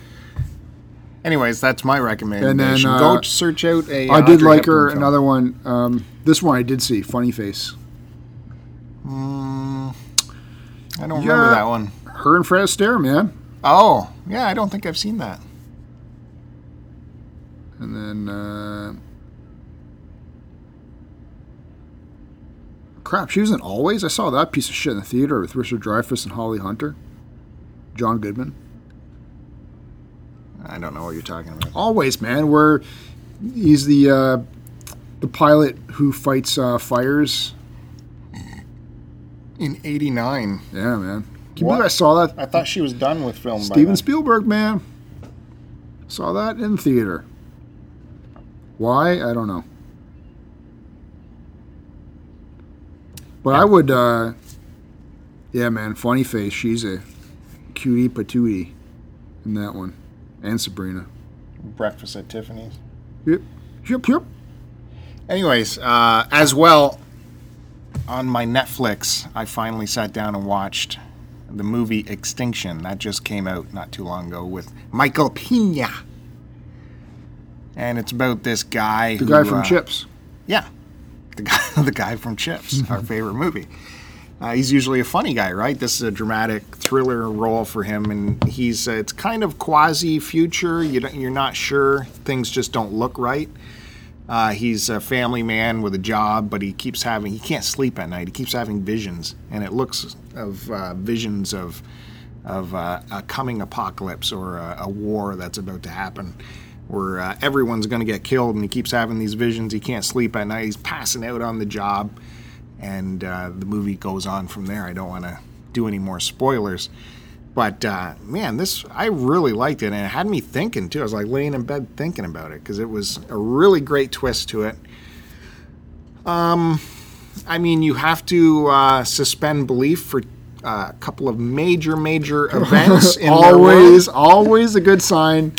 Anyways, that's my recommendation. And then, uh, Go search out a. I did Audrey like Hepburn her. film. Another one. Um, this one I did see. Funny Face. Mm, I don't yeah, remember that one. Her and Fred Astaire, man. Oh, yeah, I don't think I've seen that. And then, uh, crap, she was in Always. I saw that piece of shit in the theater with Richard Dreyfuss and Holly Hunter, John Goodman. I don't know what you're talking about. Always, man. Where he's the uh, the pilot who fights uh, fires in '89, Yeah, man. Can you What? believe I saw that? I thought she was done with film. by Steven. Spielberg, man. Saw that in theater. Why? I don't know. But I would, uh, yeah, man. Funny face. She's a cutie patootie in that one, and Sabrina. Breakfast at Tiffany's. Yep, yep, yep. Anyways, uh, as well, on my Netflix, I finally sat down and watched the movie Extinction. That just came out not too long ago with Michael Pena. And it's about this guy The who, guy from uh, Chips. Yeah, the guy, the guy from Chips, our favorite movie. Uh, he's usually a funny guy, right? This is a dramatic thriller role for him, and he's uh, it's kind of quasi future. You don't, you're not sure. Things just don't look right. Uh, he's a family man with a job, but he keeps having he can't sleep at night. He keeps having visions, and it looks of uh, visions of of uh, a coming apocalypse or a, a war that's about to happen, where uh, everyone's going to get killed, and he keeps having these visions. He can't sleep at night. He's passing out on the job, and uh, the movie goes on from there. I don't want to do any more spoilers. But uh, man, this I really liked it, and it had me thinking too. I was like laying in bed thinking about it because it was a really great twist to it. Um, I mean, you have to uh, suspend belief for uh, a couple of major, major events. in their world. always, always a good sign.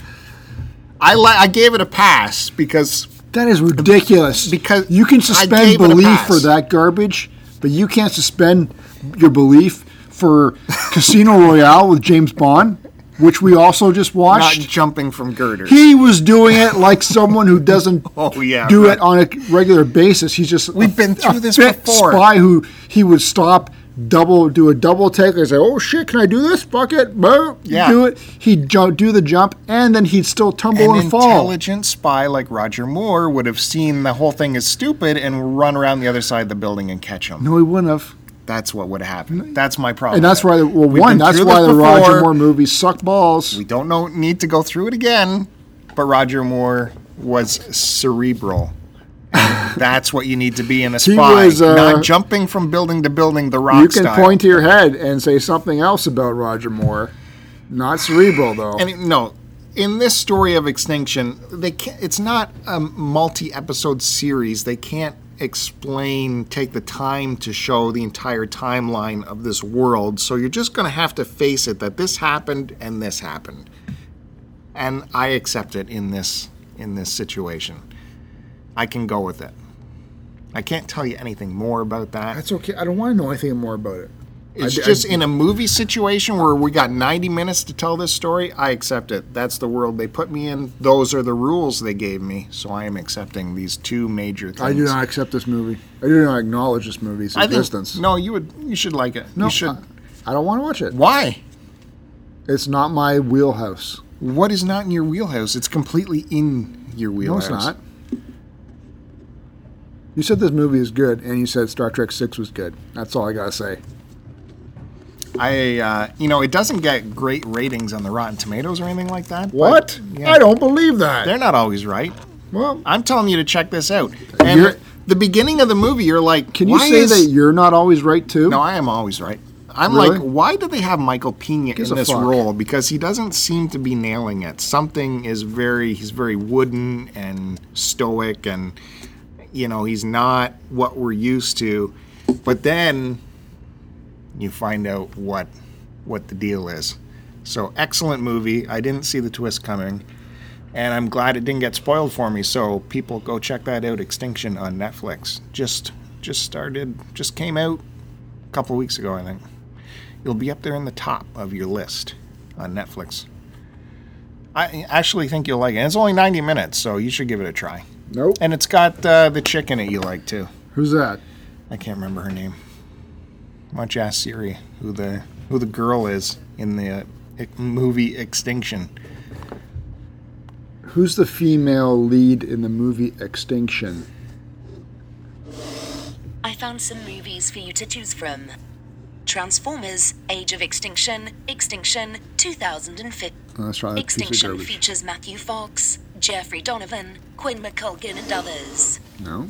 I li- I gave it a pass because That is ridiculous. Because you can suspend gave it a belief for that garbage, but you can't suspend your belief for Casino Royale with James Bond, which we also just not watched. jumping from girders. He was doing it like someone who doesn't Oh, yeah, do right. it on a regular basis. He's just We've a- been through this before. Spy who he would stop, double, do a double take, and say, "Oh shit, can I do this? Fuck it, Boom. Yeah. do it." He'd jump, do the jump, and then he'd still tumble An and fall. intelligent spy like Roger Moore would have seen the whole thing as stupid and run around the other side of the building and catch him. No, he wouldn't have. That's what would have happened. That's my problem. And that's why, the, well, We've one, that's why the Roger. Moore movies suck balls. We don't know, need to go through it again, but Roger Moore was cerebral. That's what you need to be in a spy. was, uh, not jumping from building to building, the rock You can style. point to your head and say something else about Roger Moore. Not cerebral, though. And it- no, in this story of extinction, they can't, it's not a multi-episode series. They can't explain, take the time to show the entire timeline of this world. So you're just going to have to face it that this happened and this happened, and I accept it in this in this situation. I can go with it. I can't tell you anything more about that. That's okay. I don't want to know anything more about it. It's I- I- just in a movie situation where we got 90 minutes to tell this story, I accept it. That's the world they put me in. Those are the rules they gave me. So I am accepting these two major things. I do not accept this movie. I do not acknowledge this movie's I think- existence. no, you would. You should like it. No, you should. I, I don't want to watch it. Why? It's not my wheelhouse. What is not in your wheelhouse? It's completely in your wheelhouse. No, it's not. You said this movie is good, and you said Star Trek Six was good. That's all I gotta say. I, uh, you know, it doesn't get great ratings on the Rotten Tomatoes or anything like that. but, What? yeah, I don't believe that. They're not always right. well, I'm telling you to check this out. And You're- the beginning of the movie, you're like, can you say is- that you're not always right too? No, I am always right. I'm Really? like, why do they have Michael Pena Gives in this fuck. role? Because he doesn't seem to be nailing it. Something is very, he's very wooden and stoic, and you know, he's not what we're used to. But then you find out what what the deal is. So excellent movie. I didn't see the twist coming, and I'm glad it didn't get spoiled for me. So people go check that out. Extinction on Netflix. Just just started. Just came out a couple weeks ago, I think. You'll be up there in the top of your list on Netflix. I actually think you'll like it. It's only 90 minutes, so you should give it a try. Nope. And it's got uh, the chick in it you like too. Who's that? I can't remember her name. Why don't you ask Siri who the who the girl is in the uh, movie Extinction? Who's the female lead in the movie Extinction? I found some movies for you to choose from. Transformers: Age of Extinction, Extinction, 2005. Oh, that's right. That Extinction features Matthew Fox, Jeffrey Donovan, Quinn McColgan, and others. No.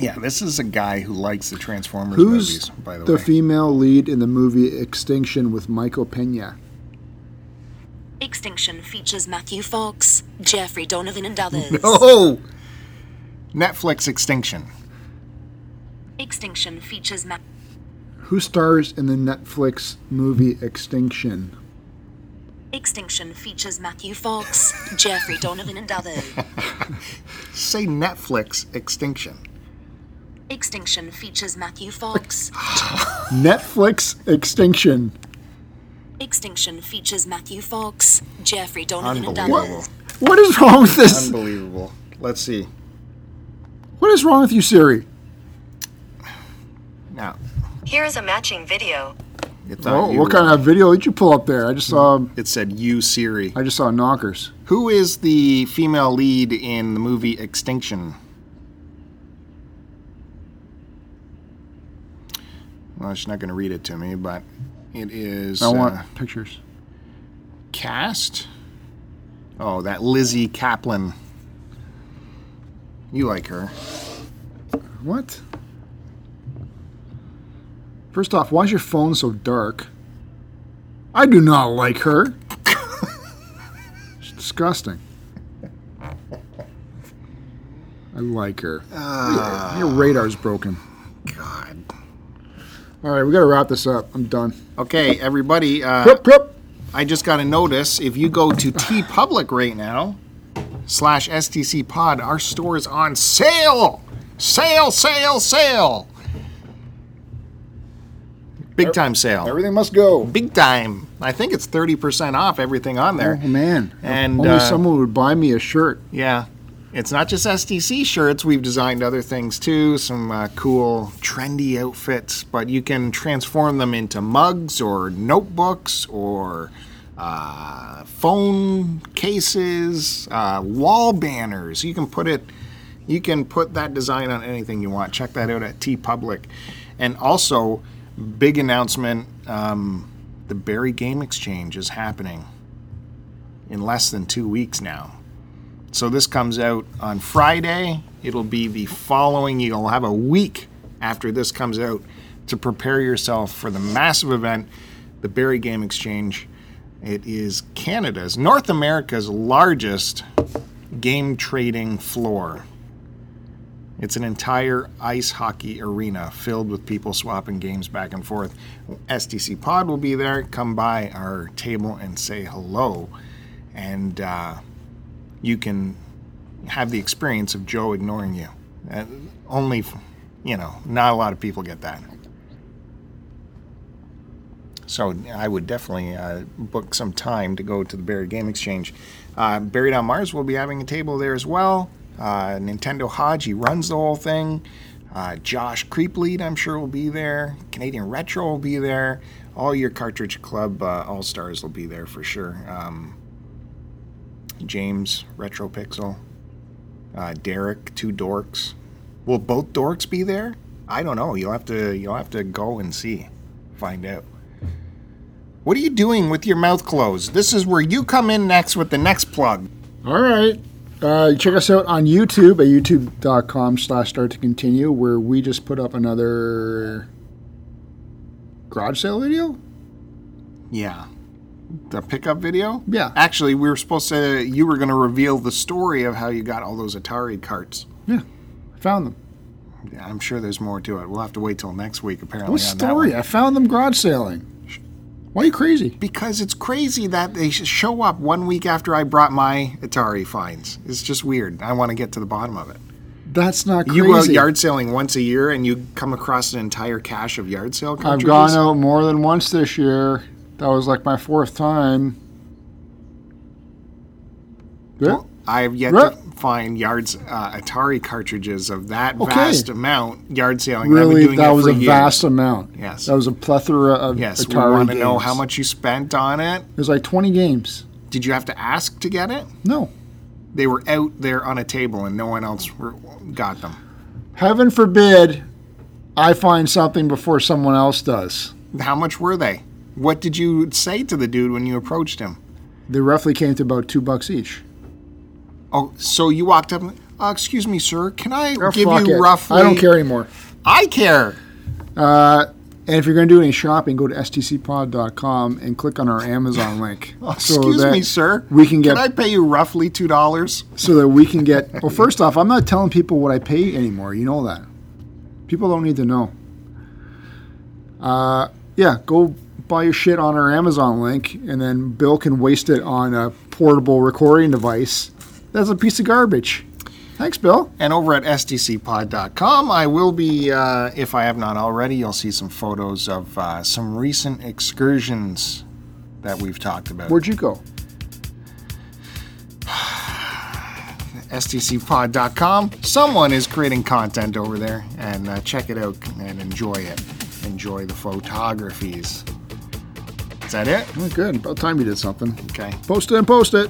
Yeah, this is a guy who likes the Transformers Who's movies, by the, the way. The female lead in the movie Extinction with Michael Pena? Extinction features Matthew Fox, Jeffrey Donovan, and others. oh! Netflix Extinction. Extinction features Matt. Who stars in the Netflix movie Extinction? Extinction features Matthew Fox, Jeffrey Donovan, and others. Say Netflix Extinction. Extinction features Matthew Fox. Netflix Extinction. Extinction features Matthew Fox, Jeffrey Donovan, and Unbelievable. others. What is wrong with this? Unbelievable. Let's see. What is wrong with you, Siri? Now, Here is a matching video. it's Oh, you. what kind of video did you pull up there? I just saw. Mm. It said you Siri. I just saw knockers. Who is the female lead in the movie Extinction? Well, she's not going to read it to me, but it is I want uh, pictures. cast. Oh, that Lizzy Caplan. You like her? What? First off, why is your phone so dark? I do not like her. She's disgusting. I like her. your radar's broken. All right, we got to wrap this up. I'm done. Okay, everybody. Uh, hup. I just got a notice. If you go to TeePublic right now, slash STC Pod, our store is on sale. Sale, sale, sale. Big time sale. Everything must go. Big time. I think it's 30% off everything on there. Oh man! And, only uh, someone would buy me a shirt. Yeah. It's not just STC shirts. We've designed other things too, some uh, cool, trendy outfits, but you can transform them into mugs or notebooks or uh, phone cases, uh, wall banners. You can put it, you can put that design on anything you want. Check that out at TeePublic. And also, big announcement um, the Barrie Game Exchange is happening in less than two weeks now. So this comes out on Friday. It'll be the following. You'll have a week after this comes out to prepare yourself for the massive event, the Barrie Game Exchange. It is Canada's, North America's largest game trading floor. It's an entire ice hockey arena filled with people swapping games back and forth. STC Pod will be there. Come by our table and say hello. And uh, you can have the experience of Joe ignoring you. Uh, only, you know, not a lot of people get that. So I would definitely uh, book some time to go to the Barrie Game Exchange. Uh, Buried on Mars will be having a table there as well. Uh, Nintendo Hodge, he runs the whole thing. Uh, Josh Creeplead, I'm sure, will be there. Canadian Retro will be there. All your Cartridge Club All Stars will be there for sure. Um, James Retro Pixel, uh, Derek, two dorks. Will both dorks be there? I don't know. You'll have to you'll have to go and see, find out. What are you doing with your mouth closed? This is where you come in next with the next plug. All right. Uh, check us out on YouTube at youtube.com slash start to continue, where we just put up another garage sale video. Yeah. The pickup video? Yeah. Actually, we were supposed to you were going to reveal the story of how you got all those Atari carts. Yeah, I found them. Yeah, I'm sure there's more to it. We'll have to wait till next week apparently What story? I found them garage sailing. Why are you crazy? Because it's crazy that they show up one week after I brought my Atari finds. It's just weird. I want to get to the bottom of it. That's not crazy. You go yard sailing once a year and you come across an entire cache of yard sale I've cartridges. gone out more than once this year. That was like my fourth time. Well, I've yet Right. to find yards uh, Atari cartridges of that Okay. vast amount yard sailing. Really, doing that was a years. vast amount. Yes. That was a plethora of Yes, we Atari want to know how much you spent on it. It was like 20 games. Did you have to ask to get it? No. They were out there on a table and no one else got them. Heaven forbid I find something before someone else does. How much were they? What did you say to the dude when you approached him? They roughly came to about two bucks each. Oh, so you walked up. Uh, excuse me, sir. Can I Oh, give you it. roughly? I don't care anymore. I care. Uh, and if you're going to do any shopping, go to stcpod.com and click on our Amazon link. Oh, excuse me, sir. We can get Can I pay you roughly two dollars? so that we can get. Well, first off, I'm not telling people what I pay anymore. You know that. People don't need to know. Uh, yeah, go buy your shit on our Amazon link, and then Bill can waste it on a portable recording device. That's a piece of garbage. Thanks, Bill. And over at stcpod.com, I will be, uh, if I have not already, you'll see some photos of uh, some recent excursions that we've talked about. Where'd you go? stcpod.com. Someone is creating content over there, and uh, check it out and enjoy it. Enjoy the photographies. Is that it? Oh, good. About time you did something. Okay. Post it and post it.